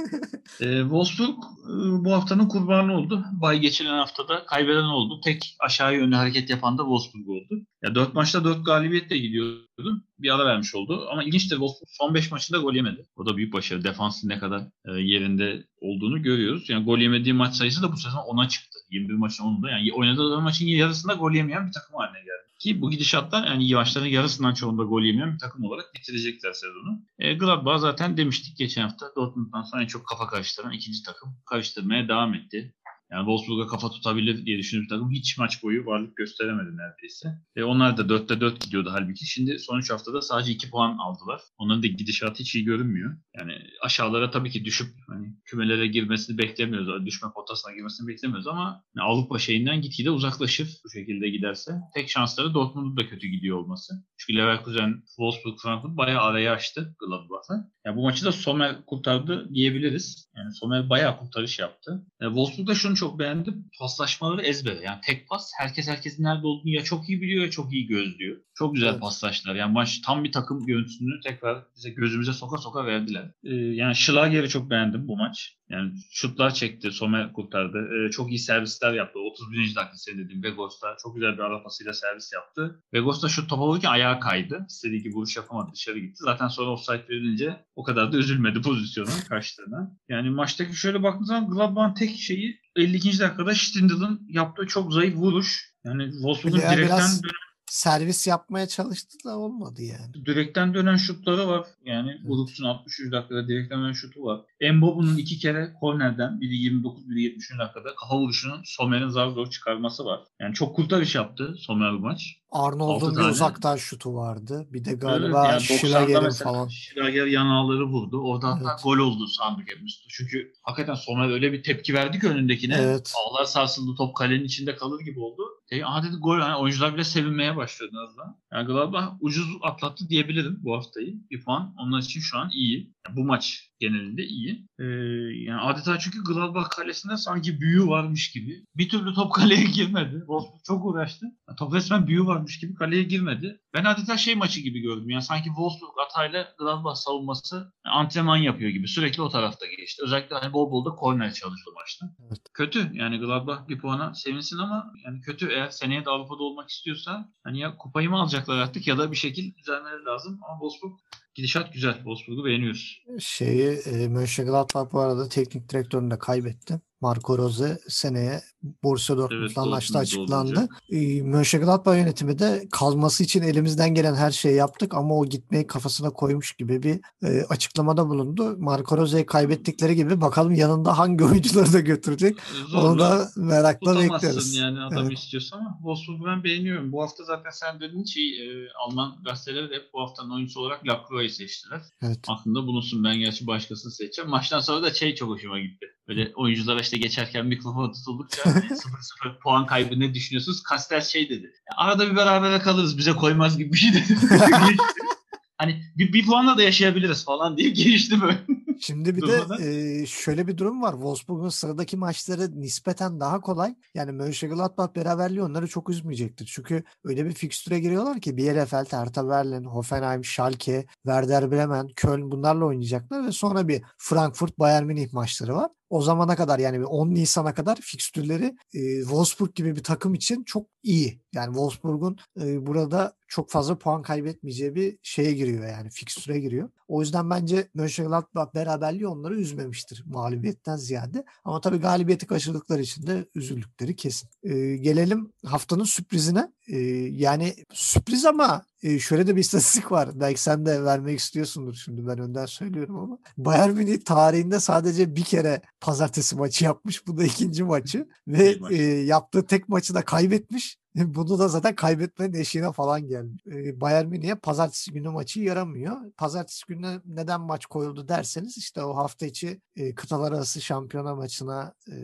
Ee, Wolfsburg e, bu haftanın kurbanı oldu. Bay geçilen haftada kaybeden oldu. Tek aşağı yönlü hareket yapan da Wolfsburg oldu. Ya 4 maçta 4 galibiyetle gidiyordu. Bir ara vermiş oldu. Ama ilginçtir Wolfsburg son 5 maçında gol yemedi. O da büyük başarı. Defansın ne kadar e, yerinde olduğunu görüyoruz. Yani gol yemediği maç sayısı da bu sezon 10'a çıktı. 21 maçın 10'unda. Yani oynadığı maçın yarısında gol yemeyen bir takım haline geldi. Ki bu gidişatlar yani maçların yarısından çoğunda gol yemeyen bir takım olarak bitirecekler sezonu. E, Gladbach zaten demiştik geçen hafta Dortmund'dan sonra en çok kafa karıştıran ikinci takım karıştırmaya devam etti. Yani Wolfsburg'a kafa tutabilir diye düşündüğüm takım hiç maç boyu varlık gösteremedi neredeyse. E onlar da 4'te 4 gidiyordu halbuki. Şimdi son 3 haftada sadece 2 puan aldılar. Onların da gidişatı hiç iyi görünmüyor. Yani aşağılara tabii ki düşüp hani kümelere girmesini beklemiyoruz. Düşme potasına girmesini beklemiyoruz ama yani Avrupa şeyinden gitgide uzaklaşır bu şekilde giderse. Tek şansları Dortmund'un da kötü gidiyor olması. Çünkü Leverkusen, Wolfsburg, Frankfurt bayağı araya açtı Gladbach'ı. Yani bu maçı da Sommer kurtardı diyebiliriz. Yani Sommer bayağı kurtarış yaptı. Yani Wolfsburg'da şunu çok beğendim. Paslaşmaları ezbere. Yani tek pas herkes herkesin nerede olduğunu ya çok iyi biliyor ya çok iyi gözlüyor. Çok güzel evet. paslaştılar. Yani maç tam bir takım görüntüsünü tekrar bize gözümüze soka soka verdiler. Ee, yani Schlager'i çok beğendim bu maç. Yani şutlar çekti, Sommer kurtardı. Ee, çok iyi servisler yaptı. 31. dakika senin dediğim Vegos'ta çok güzel bir ara pasıyla servis yaptı. Vegos da şu top alırken ayağa kaydı. İstediği gibi vuruş yapamadı, dışarı gitti. Zaten sonra offside verilince o kadar da üzülmedi pozisyona kaçtığına. Yani maçtaki şöyle baktığınız zaman Gladbach'ın tek şeyi 52. dakikada Stindl'ın yaptığı çok zayıf vuruş. Yani Wolfsburg'un direkten biraz... dönen servis yapmaya çalıştı da olmadı yani. Direkten dönen şutları var. Yani evet. Ulups'un 63 dakikada direkten dönen şutu var. Embobu'nun iki kere kornerden biri 29 biri 70. dakikada kafa vuruşunun Somer'in zar zor çıkarması var. Yani çok kurtarış yaptı Somer bu maç. Arnold'un bir uzaktan şutu vardı. Bir de galiba evet, yani falan. Schlager yanağları vurdu. Orada evet. hatta gol oldu sandık hepimiz. Çünkü hakikaten Somer öyle bir tepki verdi ki önündekine. Evet. Ağlar sarsıldı top kalenin içinde kalır gibi oldu. E, aha dedi gol. Yani oyuncular bile sevinmeye başladı azdan. Yani Gladbach ucuz atlattı diyebilirim bu haftayı. Bir puan. Onlar için şu an iyi. Yani bu maç genelinde iyi. Ee, yani adeta çünkü Gladbach kalesinde sanki büyü varmış gibi. Bir türlü top kaleye girmedi. Wolfsburg çok uğraştı. Yani top resmen büyü varmış gibi kaleye girmedi. Ben adeta şey maçı gibi gördüm. Yani sanki Wolfsburg hatayla Gladbach savunması antrenman yapıyor gibi. Sürekli o tarafta geçti. Özellikle hani bol bol da korner çalıştı maçta. Evet. Kötü. Yani Gladbach bir puana sevinsin ama yani kötü eğer seneye de Avrupa'da olmak istiyorsa hani ya kupayı mı alacaklar artık ya da bir şekilde düzenleri lazım. Ama Wolfsburg gidişat güzel. Wolfsburg'u beğeniyoruz. Şeyi e, Mönchengladbach bu arada teknik direktörünü de kaybetti. Marco Rose seneye Borussia Dortmund'la evet, anlaştı açıklandı. E, Mönchengladbach yönetimi de kalması için elimizden gelen her şeyi yaptık ama o gitmeyi kafasına koymuş gibi bir e, açıklamada bulundu. Marco Rose'yi kaybettikleri gibi bakalım yanında hangi oyuncuları da götürecek. Zorla. Onu da merakla bekliyoruz. yani adam evet. istiyorsa ama Wolfsburg'u ben beğeniyorum. Bu hafta zaten sen dediğin şey e, Alman gazeteleri de hep bu haftanın oyuncusu olarak Lacroix'ı seçtiler. Evet. Aklında bulunsun ben gerçi başkasını seçeceğim. Maçtan sonra da şey çok hoşuma gitti. Böyle oyunculara işte geçerken mikrofon tutuldukça [LAUGHS] 0-0 puan kaybı ne düşünüyorsunuz? Kastel şey dedi. Arada bir berabere kalırız bize koymaz gibi bir şey dedi. [LAUGHS] hani bir, bir puanla da yaşayabiliriz falan diye gelişti böyle. Şimdi bir de e, şöyle bir durum var. Wolfsburg'un sıradaki maçları nispeten daha kolay. Yani Mönchengladbach beraberliği onları çok üzmeyecektir. Çünkü öyle bir fikstüre giriyorlar ki Bielefeld, Hertha Berlin, Hoffenheim, Schalke, Werder Bremen, Köln bunlarla oynayacaklar ve sonra bir Frankfurt, Bayern Münih maçları var o zamana kadar yani 10 Nisan'a kadar fikstürleri e, Wolfsburg gibi bir takım için çok iyi. Yani Wolfsburg'un e, burada çok fazla puan kaybetmeyeceği bir şeye giriyor yani fikstüre giriyor. O yüzden bence Mönchengladbach beraberliği onları üzmemiştir mağlubiyetten ziyade. Ama tabii galibiyeti kaçırdıkları için de üzüldükleri kesin. E, gelelim haftanın sürprizine. E, yani sürpriz ama e, şöyle de bir istatistik var. Belki sen de vermek istiyorsundur şimdi ben önden söylüyorum ama. Bayern Münih tarihinde sadece bir kere pazartesi maçı yapmış. Bu da ikinci maçı. Ve e, yaptığı tek maçı da kaybetmiş. [LAUGHS] Bunu da zaten kaybetmenin eşiğine falan geldi. E, Bayern Münih'e pazartesi günü maçı yaramıyor. Pazartesi günü neden maç koyuldu derseniz işte o hafta içi e, kıtalar arası şampiyona maçına e,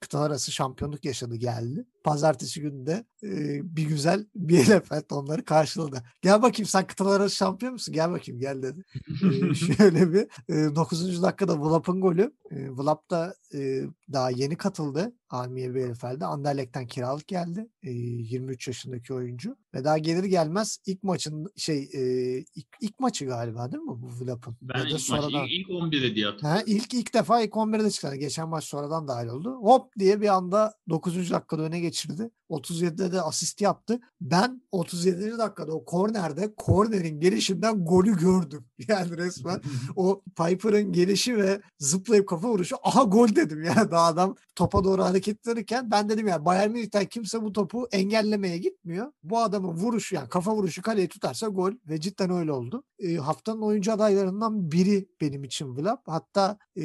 kıtalar arası şampiyonluk yaşadı geldi. Pazartesi günü de e, bir güzel [LAUGHS] bir Bielefeld onları karşıladı. Gel bakayım sen kıtalar arası şampiyon musun? Gel bakayım gel dedi. [LAUGHS] e, şöyle bir e, 9. dakikada Vlap'ın golü. E, Vlap da e, daha yeni katıldı. Almiye Bielefeld'e. Anderlecht'ten kiralık geldi. E, 23 yaşındaki oyuncu. Ve daha gelir gelmez ilk maçın şey e, ilk, ilk maçı galiba değil mi bu Vlap'ın? Ben ilk sonradan... maçı ilk, ilk 11'e diye hatırlıyorum. Ha, ilk, ilk defa ilk 11'de çıktı. Geçen maç sonradan dahil oldu. Hop diye bir anda 9. dakikada öne geçirdi. 37'de de asist yaptı. Ben 37. dakikada o kornerde kornerin gelişinden golü gördüm. [LAUGHS] Yani resmen [LAUGHS] o Piper'ın gelişi ve zıplayıp kafa vuruşu aha gol dedim [LAUGHS] ya. Daha adam topa doğru hareket ederken ben dedim ya Bayern Münih'ten kimse bu topu engellemeye gitmiyor. Bu adamın vuruşu yani kafa vuruşu kaleyi tutarsa gol ve cidden öyle oldu. E, haftanın oyuncu adaylarından biri benim için Vlap. Hatta e,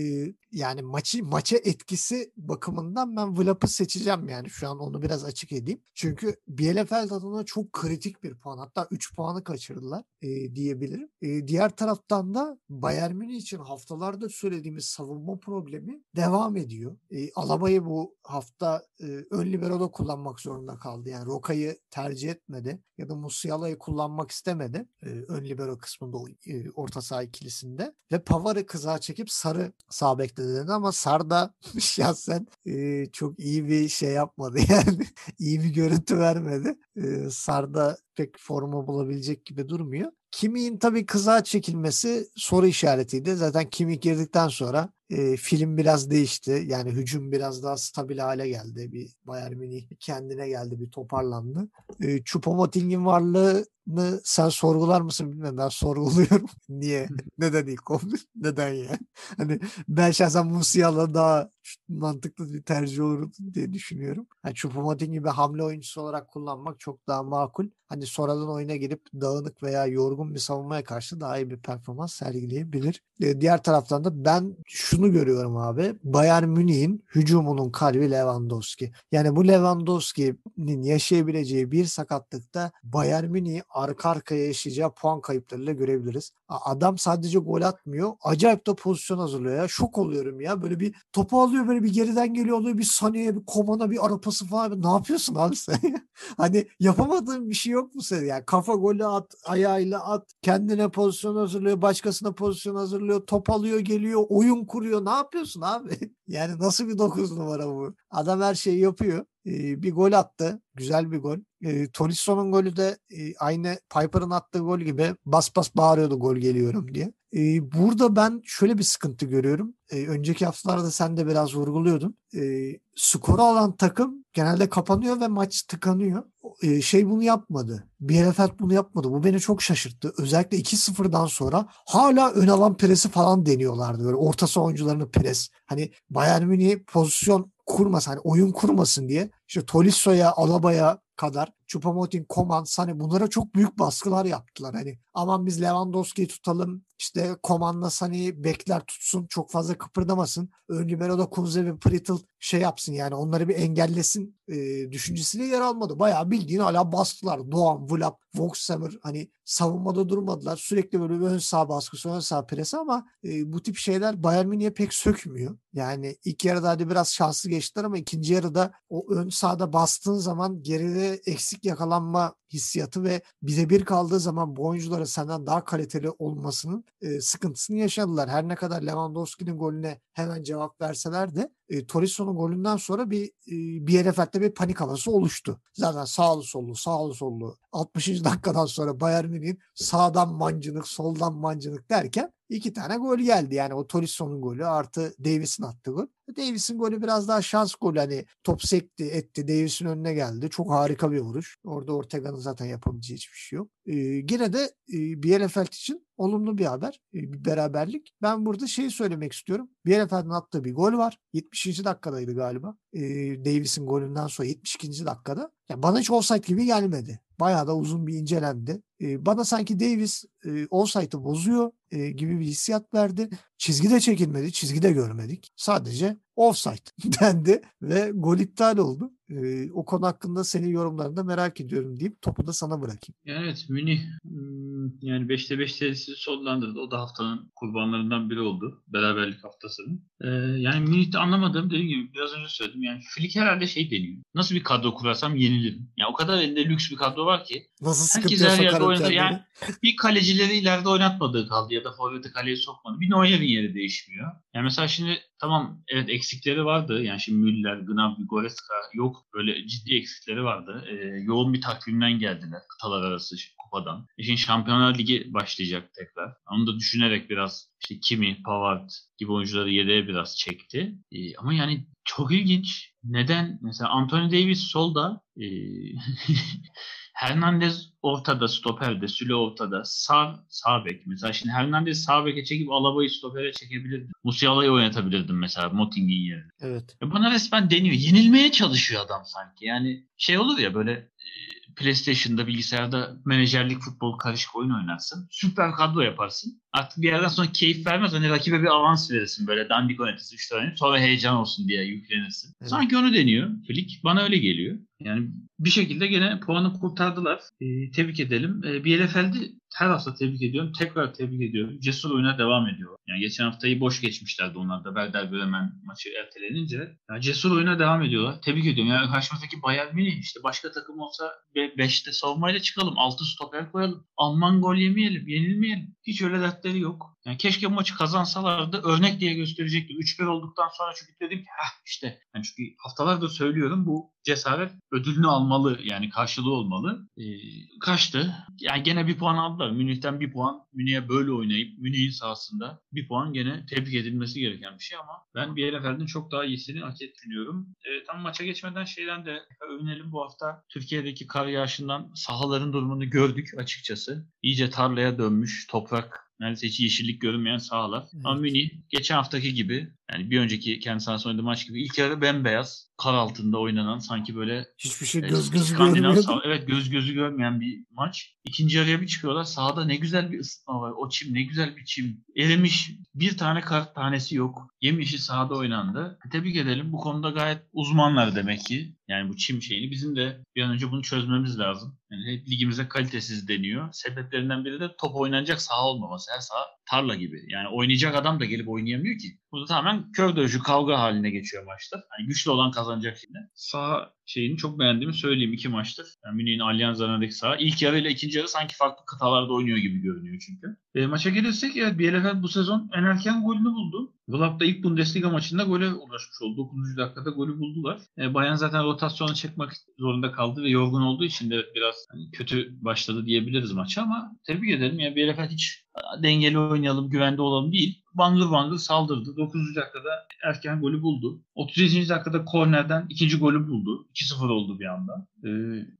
yani maçı maça etkisi bakımından ben Vlap'ı seçeceğim yani şu an onu biraz açık edeyim. Çünkü Bielefeld adına çok kritik bir puan. Hatta 3 puanı kaçırdılar e, diyebilirim. E, diğer taraftan da Bayern Münih için haftalarda söylediğimiz savunma problemi devam ediyor. E, Alaba'yı bu hafta e, ön libero'da kullanmak zorunda kaldı. Yani Roka'yı tercih etmedi ya da Musiala'yı kullanmak istemedi. E, ön libero kısmında e, orta saha ikilisinde. Ve Pavar'ı kıza çekip Sarı sağ bekte dedi ama Sar da [LAUGHS] şahsen e, çok iyi bir şey yapmadı [LAUGHS] yani. iyi bir görüntü vermedi. E, Sar'da pek formu bulabilecek gibi durmuyor. Kimi'nin tabii kıza çekilmesi soru işaretiydi. Zaten Kimi girdikten sonra e, film biraz değişti. Yani hücum biraz daha stabil hale geldi. Bir Bayern Münih kendine geldi, bir toparlandı. E, Choupo-Moting'in varlığını sen sorgular mısın bilmiyorum. Ben sorguluyorum. [LAUGHS] Niye? Neden ilk 11? [LAUGHS] Neden ya? [LAUGHS] Hani ben şahsen Musiala daha mantıklı bir tercih olur diye düşünüyorum. Yani Choupo-Moting gibi hamle oyuncusu olarak kullanmak çok daha makul. Hani sonradan oyuna girip dağınık veya yorgun bir savunmaya karşı daha iyi bir performans sergileyebilir. E, diğer taraftan da ben şunu görüyorum abi. Bayern Münih'in hücumunun kalbi Lewandowski. Yani bu Lewandowski'nin yaşayabileceği bir sakatlıkta Bayern Münih'i arka arkaya yaşayacağı puan kayıplarıyla görebiliriz. Adam sadece gol atmıyor. Acayip de pozisyon hazırlıyor ya. Şok oluyorum ya. Böyle bir topu alıyor böyle bir geriden geliyor oluyor bir saniye bir komana bir arapası falan. Ne yapıyorsun abi sen? [LAUGHS] hani yapamadığın bir şey yok mu senin? Yani kafa golü at, ayağıyla at, kendine pozisyon hazırlıyor, başkasına pozisyon hazırlıyor, top alıyor, geliyor, oyun kuruyor. Ne yapıyorsun abi? [LAUGHS] yani nasıl bir dokuz numara bu? Adam her şeyi yapıyor. Bir gol attı. Güzel bir gol. E, Tolisso'nun golü de e, aynı Piper'ın attığı gol gibi bas bas bağırıyordu gol geliyorum diye. E, burada ben şöyle bir sıkıntı görüyorum. E, önceki haftalarda sen de biraz vurguluyordun. E, skoru alan takım genelde kapanıyor ve maç tıkanıyor. E, şey bunu yapmadı. Bielefeld bunu yapmadı. Bu beni çok şaşırttı. Özellikle 2-0'dan sonra hala ön alan presi falan deniyorlardı. Böyle orta saha oyuncularını pres. Hani Bayern Münih pozisyon kurmasın, hani oyun kurmasın diye işte Tolisso'ya, Alaba'ya kadar Choupo-Moting, Koman, Sane bunlara çok büyük baskılar yaptılar. Hani aman biz Lewandowski'yi tutalım, işte Koman'la Sane'yi bekler tutsun, çok fazla kıpırdamasın. Ön libero'da Kunze ve Prittle şey yapsın yani onları bir engellesin e, düşüncesiyle yer almadı. Bayağı bildiğin hala bastılar. Doğan, Vlap, Voxhammer hani savunmada durmadılar. Sürekli böyle bir ön sağ baskısı, ön sağ presi ama e, bu tip şeyler Bayern Münih'e pek sökmüyor. Yani ilk yarıda hadi biraz şanslı geçtiler ama ikinci yarıda o ön sağda bastığın zaman geride eksik yakalanma hissiyatı ve birebir kaldığı zaman bu oyuncuların senden daha kaliteli olmasının e, sıkıntısını yaşadılar. Her ne kadar Lewandowski'nin golüne hemen cevap verseler de e, Torisso'nun golünden sonra bir e, Bielefeld'de bir panik havası oluştu. Zaten sağlı sollu sağlı sollu 60. dakikadan sonra Bayern Münih'in sağdan mancınık soldan mancınık derken iki tane gol geldi. Yani o Torisso'nun golü artı Davis'in attığı gol. Davis'in golü biraz daha şans golü. Hani top sekti etti. Davis'in önüne geldi. Çok harika bir vuruş. Orada Ortega'nın zaten yapabileceği hiçbir şey yok. Ee, yine de e, Bielefeld için olumlu bir haber. E, bir beraberlik. Ben burada şeyi söylemek istiyorum. Bielefeld'in attığı bir gol var. 70. dakikadaydı galiba. E, Davis'in golünden sonra 72. dakikada. Ya bana hiç offside gibi gelmedi. Bayağı da uzun bir incelendi. E, bana sanki Davis e, offside'ı bozuyor e, gibi bir hissiyat verdi. Çizgi de çekilmedi, çizgi de görmedik. Sadece offside [LAUGHS] dendi ve gol iptal oldu. E, o konu hakkında senin yorumlarını da merak ediyorum deyip topu da sana bırakayım. Evet Münih hmm, Yani 5'te 5 serisi sonlandırdı. O da haftanın kurbanlarından biri oldu. Beraberlik haftasının. Ee, yani Münih'te anlamadığım dediğim gibi biraz önce söyledim. Yani Flick herhalde şey deniyor. Nasıl bir kadro kurarsam yenilirim. Yani o kadar elinde lüks bir kadro var ki. Nasıl Herkes her yerde oynadı. Yani bir kalecileri ileride oynatmadığı kaldı ya da forveti kaleye sokmadı. Bir Neuer'in yeri değişmiyor. Yani mesela şimdi tamam evet eksikleri vardı. Yani şimdi Müller, Gnabry, Goretzka yok. Böyle ciddi eksikleri vardı. Ee, yoğun bir takvimden geldiler kıtalar arası kupadan. E Şimdi Şampiyonlar Ligi başlayacak tekrar. Onu da düşünerek biraz işte Kimi, Pavard gibi oyuncuları yedeğe biraz çekti. Ee, ama yani çok ilginç. Neden? Mesela Anthony Davis solda e, [LAUGHS] Hernandez ortada, stoperde, Süle ortada, sağ, sağ bek. Mesela şimdi Hernandez sağ beke çekip Alaba'yı stopere çekebilirdim. Musiala'yı oynatabilirdim mesela Moting'in yerine. Evet. Ya bana resmen deniyor. Yenilmeye çalışıyor adam sanki. Yani şey olur ya böyle e, PlayStation'da, bilgisayarda menajerlik futbol karışık oyun oynarsın. Süper kadro yaparsın. Artık bir yerden sonra keyif vermez. Hani rakibe bir avans verirsin böyle dandik oynatırsın 3 tane. Sonra heyecan olsun diye yüklenirsin. Evet. Sanki onu deniyor Flick. Bana öyle geliyor. Yani bir şekilde gene puanı kurtardılar. Ee, tebrik edelim. Ee, BLFL'de her hafta tebrik ediyorum. Tekrar tebrik ediyorum. Cesur oyuna devam ediyor. Yani geçen haftayı boş geçmişlerdi onlar da. Werder Bremen maçı ertelenince. Yani cesur oyuna devam ediyorlar. Tebrik ediyorum. Yani karşımızdaki Bayern Münih işte başka takım olsa 5'te savunmayla çıkalım. 6 stoper koyalım. Alman gol yemeyelim. Yenilmeyelim. Hiç öyle dertleri yok. Yani keşke bu maçı kazansalardı örnek diye gösterecektim. 3-1 olduktan sonra çünkü dedim ki Heh, işte yani çünkü haftalardır söylüyorum bu cesaret ödülünü almalı yani karşılığı olmalı. Ee, kaçtı. Yani gene bir puan aldılar. Münih'ten bir puan. Münih'e böyle oynayıp Münih'in sahasında bir puan gene tebrik edilmesi gereken bir şey ama ben BLFL'nin çok daha iyisini hak etmiyorum. Ee, tam maça geçmeden şeyden de övünelim bu hafta. Türkiye'deki kar yağışından sahaların durumunu gördük açıkçası. İyice tarlaya dönmüş toprak neredeyse hiç yeşillik görünmeyen sahalar. Evet. Ama Münih geçen haftaki gibi yani bir önceki kendi sahasında oynadığı maç gibi ilk yarı bembeyaz kar altında oynanan sanki böyle Hiçbir şey e, göz gözü İskandinav görmüyordu. evet göz gözü görmeyen bir maç. İkinci yarıya bir çıkıyorlar. Sahada ne güzel bir ısıtma var. O çim ne güzel bir çim. Erimiş. Bir tane kart tanesi yok. Yemişi sahada oynandı. Tebrik edelim. Bu konuda gayet uzmanlar demek ki. Yani bu çim şeyini. Bizim de bir an önce bunu çözmemiz lazım. Yani hep ligimize kalitesiz deniyor. Sebeplerinden biri de top oynanacak saha olmaması. Her saha tarla gibi. Yani oynayacak adam da gelip oynayamıyor ki. Burada tamamen kör dövüşü kavga haline geçiyor maçlar. Hani güçlü olan kazanacak şimdi. Saha şeyini çok beğendiğimi söyleyeyim iki maçtır. Yani Münih'in Allianz Arena'daki saha. İlk yarı ile ikinci yarı sanki farklı kıtalarda oynuyor gibi görünüyor çünkü. E, maça gelirsek evet BLFL bu sezon en erken golünü buldu. Vlap'ta ilk Bundesliga maçında gole ulaşmış oldu. 9. dakikada golü buldular. E, Bayern zaten rotasyona çıkmak zorunda kaldı ve yorgun olduğu için de biraz hani, kötü başladı diyebiliriz maça ama tebrik ederim. Yani BLFL hiç dengeli oynayalım, güvende olalım değil. Bangır bangır saldırdı. 9. dakikada erken golü buldu. 37. dakikada kornerden ikinci golü buldu. 2-0 oldu bir anda. Ee,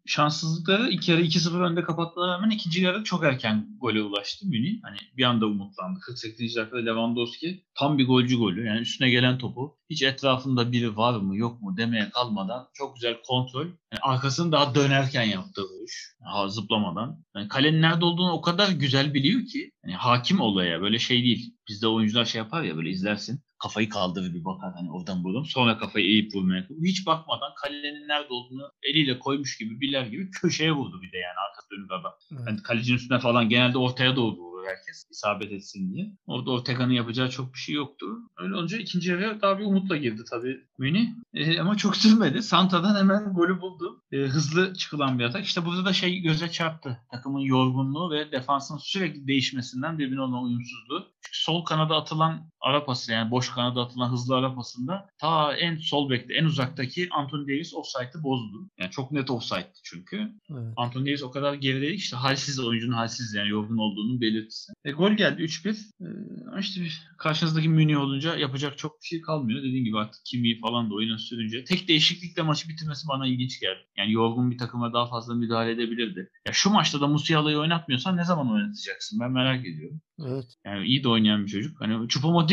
şanssızlıkları ilk yarı 2-0 önde kapatmalarına rağmen ikinci yarı çok erken gole ulaştı Münih. Hani bir anda umutlandı. 48. dakikada Lewandowski tam bir golcü golü. Yani üstüne gelen topu hiç etrafında biri var mı yok mu demeye kalmadan çok güzel kontrol. Yani arkasını daha dönerken yaptığı vuruş. Ha, zıplamadan. Yani kalenin nerede olduğunu o kadar güzel biliyor ki. Yani hakim olaya böyle şey değil. Bizde oyuncular şey yapar ya böyle izlersin. Kafayı kaldırır bir bakar hani oradan buradan. Sonra kafayı eğip vurmaya. Hiç bakmadan kalenin nerede olduğunu eliyle koymuş gibi biler gibi köşeye vurdu bir de yani arkası dönük adam. Evet. Hani kalecinin üstüne falan genelde ortaya doğru vurur herkes isabet etsin diye. Orada Ortega'nın yapacağı çok bir şey yoktu. Öyle olunca ikinci yarıya daha bir umutla girdi tabii Münih. Ee, ama çok sürmedi. Santa'dan hemen golü buldu. Ee, hızlı çıkılan bir atak. İşte burada da şey göze çarptı. Takımın yorgunluğu ve defansın sürekli değişmesinden birbirine olan uyumsuzluğu. Sol kanada atılan ara pası yani boş kanada atılan hızlı ara pasında ta en sol bekte en uzaktaki Anthony Davis offside'ı bozdu. Yani çok net offside'di çünkü. Evet. Anthony Davis o kadar gerideydi ki işte halsiz oyuncunun halsiz yani yorgun olduğunun belirtisi. E, gol geldi 3-1. E, işte karşınızdaki Münih olunca yapacak çok bir şey kalmıyor. Dediğim gibi artık Kimi falan da oyuna sürünce. Tek değişiklikle maçı bitirmesi bana ilginç geldi. Yani yorgun bir takıma daha fazla müdahale edebilirdi. Ya şu maçta da Musiala'yı oynatmıyorsan ne zaman oynatacaksın? Ben merak ediyorum. Evet. Yani iyi de oynayan bir çocuk. Hani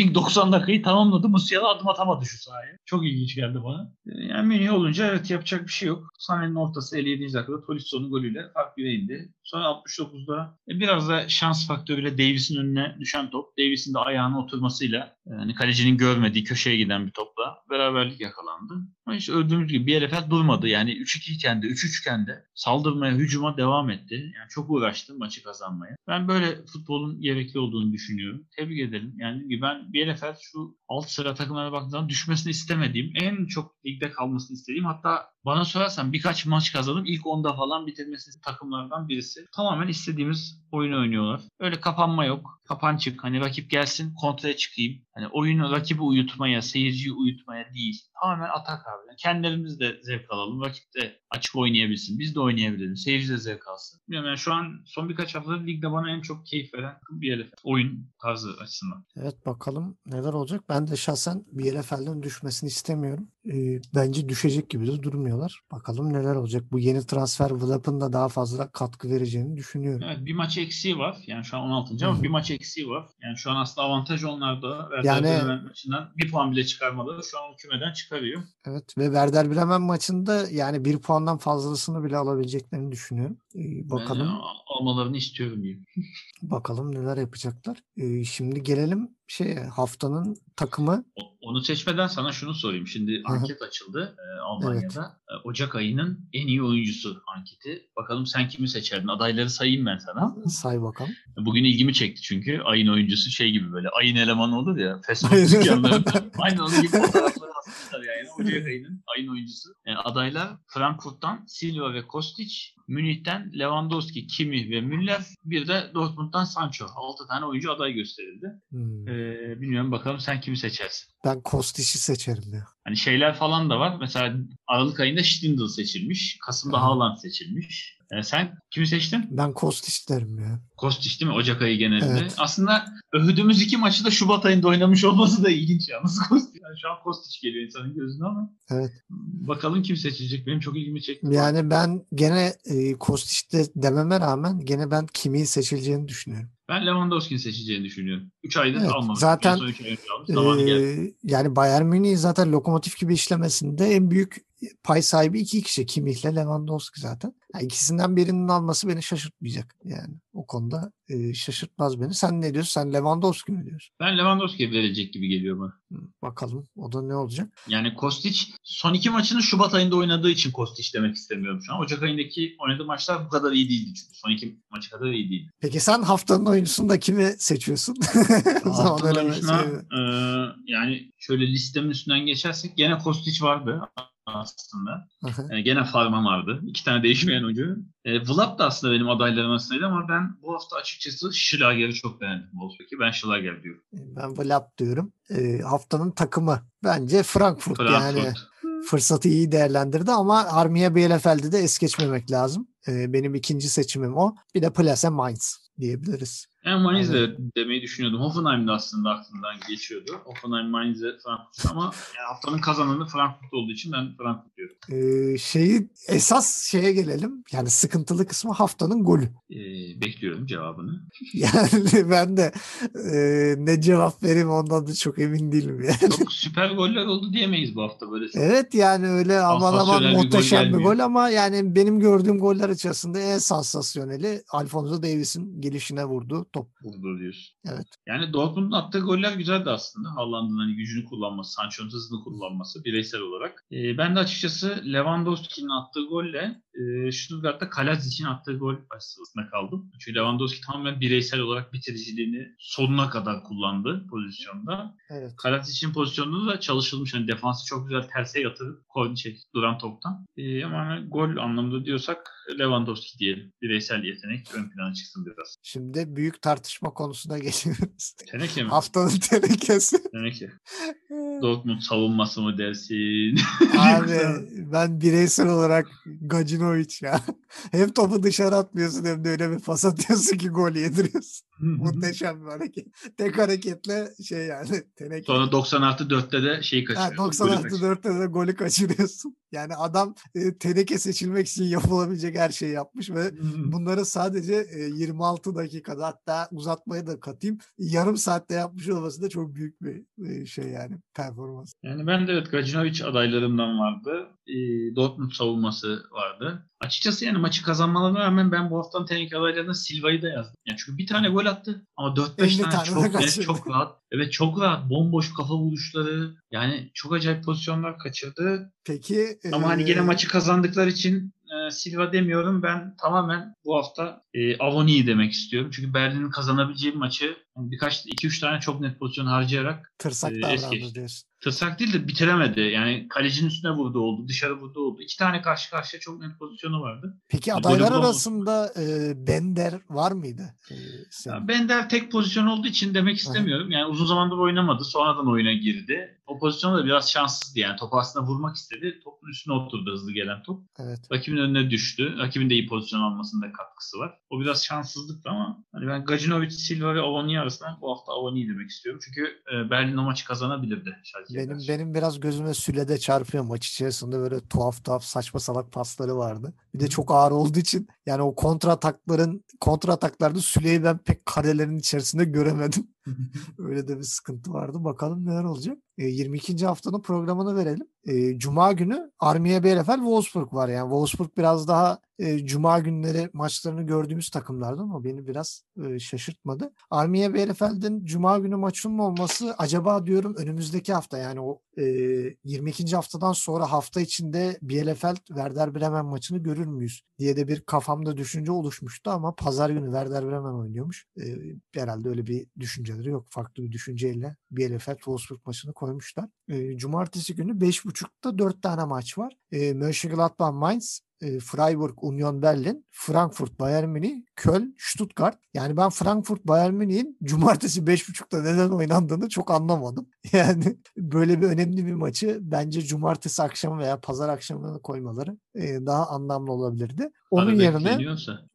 Choupo-Moting 90 dakikayı tamamladı. Musiala adım atamadı şu sahaya. Çok ilginç geldi bana. Yani Münih olunca evet yapacak bir şey yok. Sané'nin ortası 57. dakikada Tolisso'nun golüyle fark 1'e indi. Sonra 69'da e, biraz da şans faktörüyle Davis'in önüne düşen top. Davis'in de ayağına oturmasıyla yani kalecinin görmediği köşeye giden bir topla beraberlik yakalandı. Ama işte öldüğümüz gibi bir Bielefeld durmadı. Yani 3-2 iken de 3-3 iken de saldırmaya, hücuma devam etti. Yani çok uğraştı maçı kazanmaya. Ben böyle futbolun gerekli olduğunu düşünüyorum. Tebrik ederim. Yani ben Bielefeld şu alt sıra takımlara baktığım düşmesini istemediğim, en çok ligde kalmasını istediğim hatta bana sorarsan birkaç maç kazanıp ilk 10'da falan bitirmesi takımlardan birisi. Tamamen istediğimiz oyunu oynuyorlar. Öyle kapanma yok. Kapançık. Hani rakip gelsin kontraya çıkayım. Hani oyunu rakibi uyutmaya, seyirciyi uyutmaya değil. Tamamen atak abi. Yani kendilerimiz de zevk alalım. Rakip de açık oynayabilsin. Biz de oynayabilelim. Seyirci de zevk alsın. Bilmiyorum yani şu an son birkaç haftadır ligde bana en çok keyif veren bir herif. Oyun tarzı açısından. Evet bakalım neler olacak. Ben de şahsen Bielefeld'in düşmesini istemiyorum. Ee, bence düşecek gibi de durmuyorlar. Bakalım neler olacak. Bu yeni transfer Vlap'ın da daha fazla katkı vereceğini düşünüyorum. Evet bir maç eksiği var. Yani şu an 16. ama bir maç eksiği var. Yani şu an aslında avantaj onlarda. Yani- Bremen maçından bir puan bile çıkarmaları şu an kümeden çıkarıyor. Evet ve Werder Bremen maçında yani bir puandan fazlasını bile alabileceklerini düşünüyorum. Ee, bakalım Ben, almalarını istiyorum diyeyim. bakalım neler yapacaklar. Ee, şimdi gelelim şeye haftanın takımı. Onu seçmeden sana şunu sorayım. Şimdi hı. anket açıldı e, Almanya'da. E, Ocak ayının en iyi oyuncusu anketi. Bakalım sen kimi seçerdin? Adayları sayayım ben sana. Say bakalım. Bugün ilgimi çekti çünkü ayın oyuncusu şey gibi böyle ayın elemanı olur ya fast food dükkanlarında. Onun gibi asmışlar yani. Ocak ayının ayın oyuncusu. Yani adaylar Frankfurt'tan Silva ve Kostic, Münih'ten Lewandowski, Kimi ve Müller, bir de Dortmund'dan Sancho. 6 tane oyuncu aday gösterildi. Hmm. Ee, bilmiyorum bakalım sen kimi seçersin? Ben Kostic'i seçerim ya. Hani şeyler falan da var. Mesela Aralık ayında Stindl seçilmiş. Kasım'da Hı. Haaland seçilmiş. Ee, sen kimi seçtin? Ben Kostic derim ya. Kostic değil mi? Ocak ayı genelinde. Evet. Aslında övdüğümüz iki maçı da Şubat ayında oynamış olması da ilginç yalnız Kostic. Yani şu an Kostic geliyor insanın gözüne ama Evet. bakalım kim seçilecek. Benim çok ilgimi çekti. Yani ben gene e, Kostic de dememe rağmen gene ben kimi seçileceğini düşünüyorum. Ben Lewandowski'nin seçeceğini düşünüyorum. 3 aydır Evet, almamış. zaten, üç almış. Geldi. Ee, yani Bayern Münih zaten lokomotif gibi işlemesinde en büyük pay sahibi iki kişi. Kimmich ile Lewandowski zaten. Yani ikisinden birinin alması beni şaşırtmayacak. Yani o konuda e, şaşırtmaz beni. Sen ne diyorsun? Sen Lewandowski mi diyorsun? Ben Lewandowski'ye verecek gibi geliyor bana. Bakalım o da ne olacak? Yani Kostic son iki maçını Şubat ayında oynadığı için Kostic demek istemiyorum şu an. Ocak ayındaki oynadığı maçlar bu kadar iyi değildi çünkü. Son iki maçı kadar iyi değildi. Peki sen haftanın oyuncusunda kimi seçiyorsun? [LAUGHS] Haftanın oyuncusuna, şey- e, yani şöyle listemin üstünden geçersek gene Kostic vardı aslında. E, gene Farman vardı. İki tane değişmeyen oyuncu. E, Vlap da aslında benim adaylarım arasındaydı ama ben bu hafta açıkçası Schlager'i çok beğendim Wolfsburg'u. Ben Schlager diyorum. ben Vlap diyorum. Ee, haftanın takımı bence Frankfurt, yani. Frankfurt. fırsatı iyi değerlendirdi ama Armiya Bielefeld'i de es geçmemek lazım. Ee, benim ikinci seçimim o. Bir de Plase Mainz diyebiliriz. En Mainz de demeyi düşünüyordum. Hoffenheim de aslında aklımdan geçiyordu. Hoffenheim, Mainz'e Frankfurt ama yani haftanın kazananı Frankfurt olduğu için ben Frankfurt diyorum. Ee, şeyi esas şeye gelelim. Yani sıkıntılı kısmı haftanın golü. E, bekliyorum cevabını. [LAUGHS] [LAUGHS] Yani ben de e, ne cevap vereyim ondan da çok emin değilim yani. Çok süper goller oldu diyemeyiz bu hafta böyle. Evet yani öyle aman aman Sansasyonel bir gol muhteşem bir gol ama yani benim gördüğüm goller içerisinde en sansasyoneli Alfonso Davies'in gelişine vurduğu top. Vurdu diyorsun. Evet. Yani Dortmund'un attığı goller güzeldi aslında. Haaland'ın hani gücünü kullanması, Sancho'nun hızını kullanması bireysel olarak. Ee, ben de açıkçası Lewandowski'nin attığı golle e, Stuttgart'ta Kalazic'in attığı gol arasında kaldım. Çünkü Lewandowski tamamen bireysel olarak bitiriciliğini sonuna kadar kullandı pozisyonda. Evet. Kalazic'in pozisyonunda da çalışılmış. Hani defansı çok güzel terse yatırıp koydu şey, duran toptan. Ee, ama hani gol anlamında diyorsak Lewandowski diyelim. Bireysel yetenek ön plana çıksın biraz. Şimdi büyük tartışma konusuna [LAUGHS] geçiyoruz. Teneke mi? Haftanın tenekesi. Teneke. [LAUGHS] Dortmund savunması mı dersin? Abi [LAUGHS] ben bireysel olarak Gacinovic ya. Hem topu dışarı atmıyorsun hem de öyle bir pas atıyorsun ki gol yediriyorsun. Muhteşem bir hareket. Tek hareketle şey yani [LAUGHS] teneke. Sonra 96 4'te de şeyi kaçırıyor. 96 4'te de golü kaçırıyorsun. Yani adam e, teneke seçilmek için yapılabilecek her şeyi yapmış ve bunları sadece e, 26 dakikada hatta uzatmaya da katayım. Yarım saatte yapmış olması da çok büyük bir e, şey yani performans. Yani ben de evet Gacinovic adaylarımdan vardı. E, Dortmund savunması vardı. Açıkçası yani maçı kazanmalarına rağmen ben bu haftanın teneke adaylarına Silva'yı da yazdım. Yani çünkü bir tane gol attı ama 4-5 tane, tane çok [LAUGHS] net, çok rahat. Evet çok rahat. Bomboş kafa vuruşları. Yani çok acayip pozisyonlar kaçırdı. Peki. Ama ee... hani gene maçı kazandıkları için e, Silva demiyorum. Ben tamamen bu hafta e, Avoni'yi demek istiyorum. Çünkü Berlin'in kazanabileceği bir maçı birkaç, iki üç tane çok net pozisyon harcayarak tırsak e, davrandı diyorsun. Tırsak değil de bitiremedi. Yani kalecinin üstüne vurdu oldu, dışarı vurdu oldu. İki tane karşı karşıya çok net pozisyonu vardı. Peki adaylar arasında e, Bender var mıydı? E, ya Bender tek pozisyon olduğu için demek istemiyorum. Yani uzun zamandır oynamadı. Sonradan oyuna girdi. O pozisyonda da biraz şanssızdı yani. Topu aslında vurmak istedi. Topun üstüne oturdu hızlı gelen top. Evet. Rakibin önüne düştü. Rakibin de iyi pozisyon almasında katkısı var. O biraz şanssızlıktı ama hani ben Gacinovic, Silva ve Avoni arasında bu hafta Avoni demek istiyorum. Çünkü e, Berlin o maçı kazanabilirdi. Benim benim biraz gözüme Sülede çarpıyor maç içerisinde böyle tuhaf tuhaf saçma salak pasları vardı. Bir de çok ağır olduğu için yani o kontra atakların kontra ataklarda Süleyi ben pek karelerin içerisinde göremedim. [LAUGHS] Öyle de bir sıkıntı vardı. Bakalım neler olacak. E, 22. haftanın programını verelim. E, Cuma günü Armiye Bielefeld Wolfsburg var. Yani Wolfsburg biraz daha e, Cuma günleri maçlarını gördüğümüz takımlardan ama beni biraz e, şaşırtmadı. Armiye Bielefeld'in Cuma günü maçının olması acaba diyorum önümüzdeki hafta yani o e, 22. haftadan sonra hafta içinde Bielefeld Werder Bremen maçını görür müyüz diye de bir kafamda düşünce oluşmuştu ama pazar günü Werder Bremen oynuyormuş. E, herhalde öyle bir düşünceleri yok. Farklı bir düşünceyle Bielefeld Wolfsburg maçını koymuşlar. E, Cumartesi günü 5.30'da 4 tane maç var. E, Mönchengladbach Mainz, e, Freiburg, Union Berlin, Frankfurt, Bayern Münih, Köln, Stuttgart. Yani ben Frankfurt, Bayern Münih'in cumartesi 5.30'da neden oynandığını çok anlamadım. [LAUGHS] Yani böyle bir önemli bir maçı bence cumartesi akşamı veya pazar akşamına koymaları e, daha anlamlı olabilirdi. Onun Abi yerine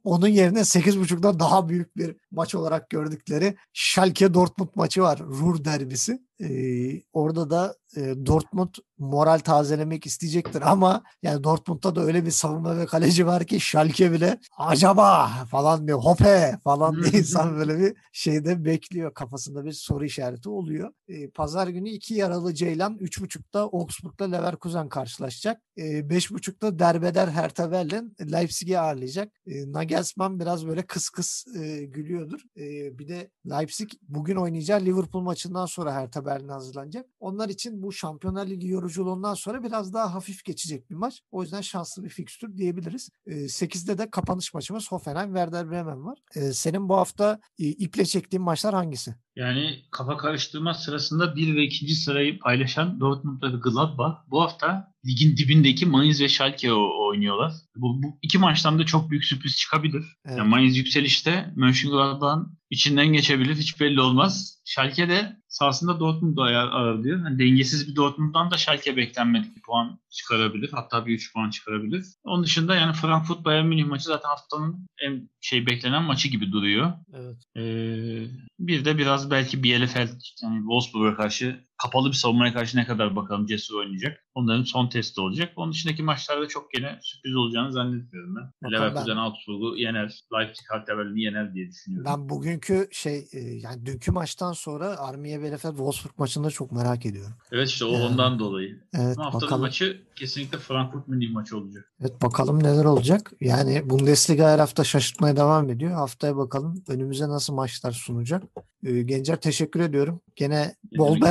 onun yerine 8.30'da daha büyük bir maç olarak gördükleri Schalke Dortmund maçı var. Ruhr derbisi. Ee, orada da e, Dortmund moral tazelemek isteyecektir ama yani Dortmund'da da öyle bir savunma ve kaleci var ki Schalke bile acaba falan diyor hope falan diye insan [LAUGHS] böyle bir şeyde bekliyor kafasında bir soru işareti oluyor. Ee, Pazar günü iki yaralı Ceylan 3.30'da Augsburg'da Leverkusen karşılaşacak. Ee, 5.30'da derbeder Hertha Berlin Leipzig'i ağırlayacak. Ee, Nagelsmann biraz böyle kıs kıs e, gülüyordur. Ee, bir de Leipzig bugün oynayacağı Liverpool maçından sonra Hertha Berlin'e hazırlanacak. Onlar için bu Şampiyonlar Ligi yoruculuğundan sonra biraz daha hafif geçecek bir maç. O yüzden şanslı bir fikstür diyebiliriz. E, 8'de de kapanış maçımız Hoffenheim Werder Bremen var. E, senin bu hafta e, iple çektiğin maçlar hangisi? Yani kafa karıştırma sırasında bir ve ikinci sırayı paylaşan Dortmund ve Gladbach bu hafta ligin dibindeki Mainz ve Schalke oynuyorlar. Bu, bu iki maçtan da çok büyük sürpriz çıkabilir. Evet. Yani Mainz yükselişte Mönchengladbach'ın içinden geçebilir hiç belli olmaz. Schalke de sahasında Dortmund'u arar diyor. Yani dengesiz bir Dortmund'dan da Schalke beklenmedik bir puan çıkarabilir. Hatta bir 3 puan çıkarabilir. Onun dışında yani Frankfurt Bayern Münih maçı zaten haftanın en şey beklenen maçı gibi duruyor. Evet. Ee, bir de biraz belki Bielefeld yani Wolfsburg'a karşı kapalı bir savunmaya karşı ne kadar bakalım Cesur oynayacak. Onların son testi olacak. Onun dışındaki maçlarda çok gene sürpriz olacağını zannetmiyorum ben. Leverkusen Augsburg'u yener, Leipzig Halterberlin'i yener diye düşünüyorum. Ben bugünkü şey e, yani dünkü maçtan sonra Armiye Bielefeld Wolfsburg maçını da çok merak ediyorum. Evet işte o yani, ondan dolayı. Evet, Ama haftanın bakalım. maçı kesinlikle Frankfurt Münih maçı olacak. Evet bakalım neler olacak. Yani Bundesliga her hafta şaşırtmaya devam ediyor. Haftaya bakalım önümüze nasıl maçlar sunacak. Ee, Gencer teşekkür ediyorum. Gene bol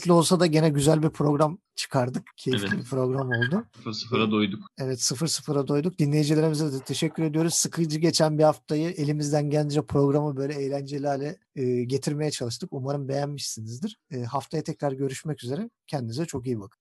beraberlikli olsa da gene güzel bir program çıkardık. Keyifli evet. bir program oldu. 0-0'a doyduk. Evet 0-0'a doyduk. Dinleyicilerimize de teşekkür ediyoruz. Sıkıcı geçen bir haftayı elimizden gelince programı böyle eğlenceli hale e, getirmeye çalıştık. Umarım beğenmişsinizdir. E, haftaya tekrar görüşmek üzere. Kendinize çok iyi bakın.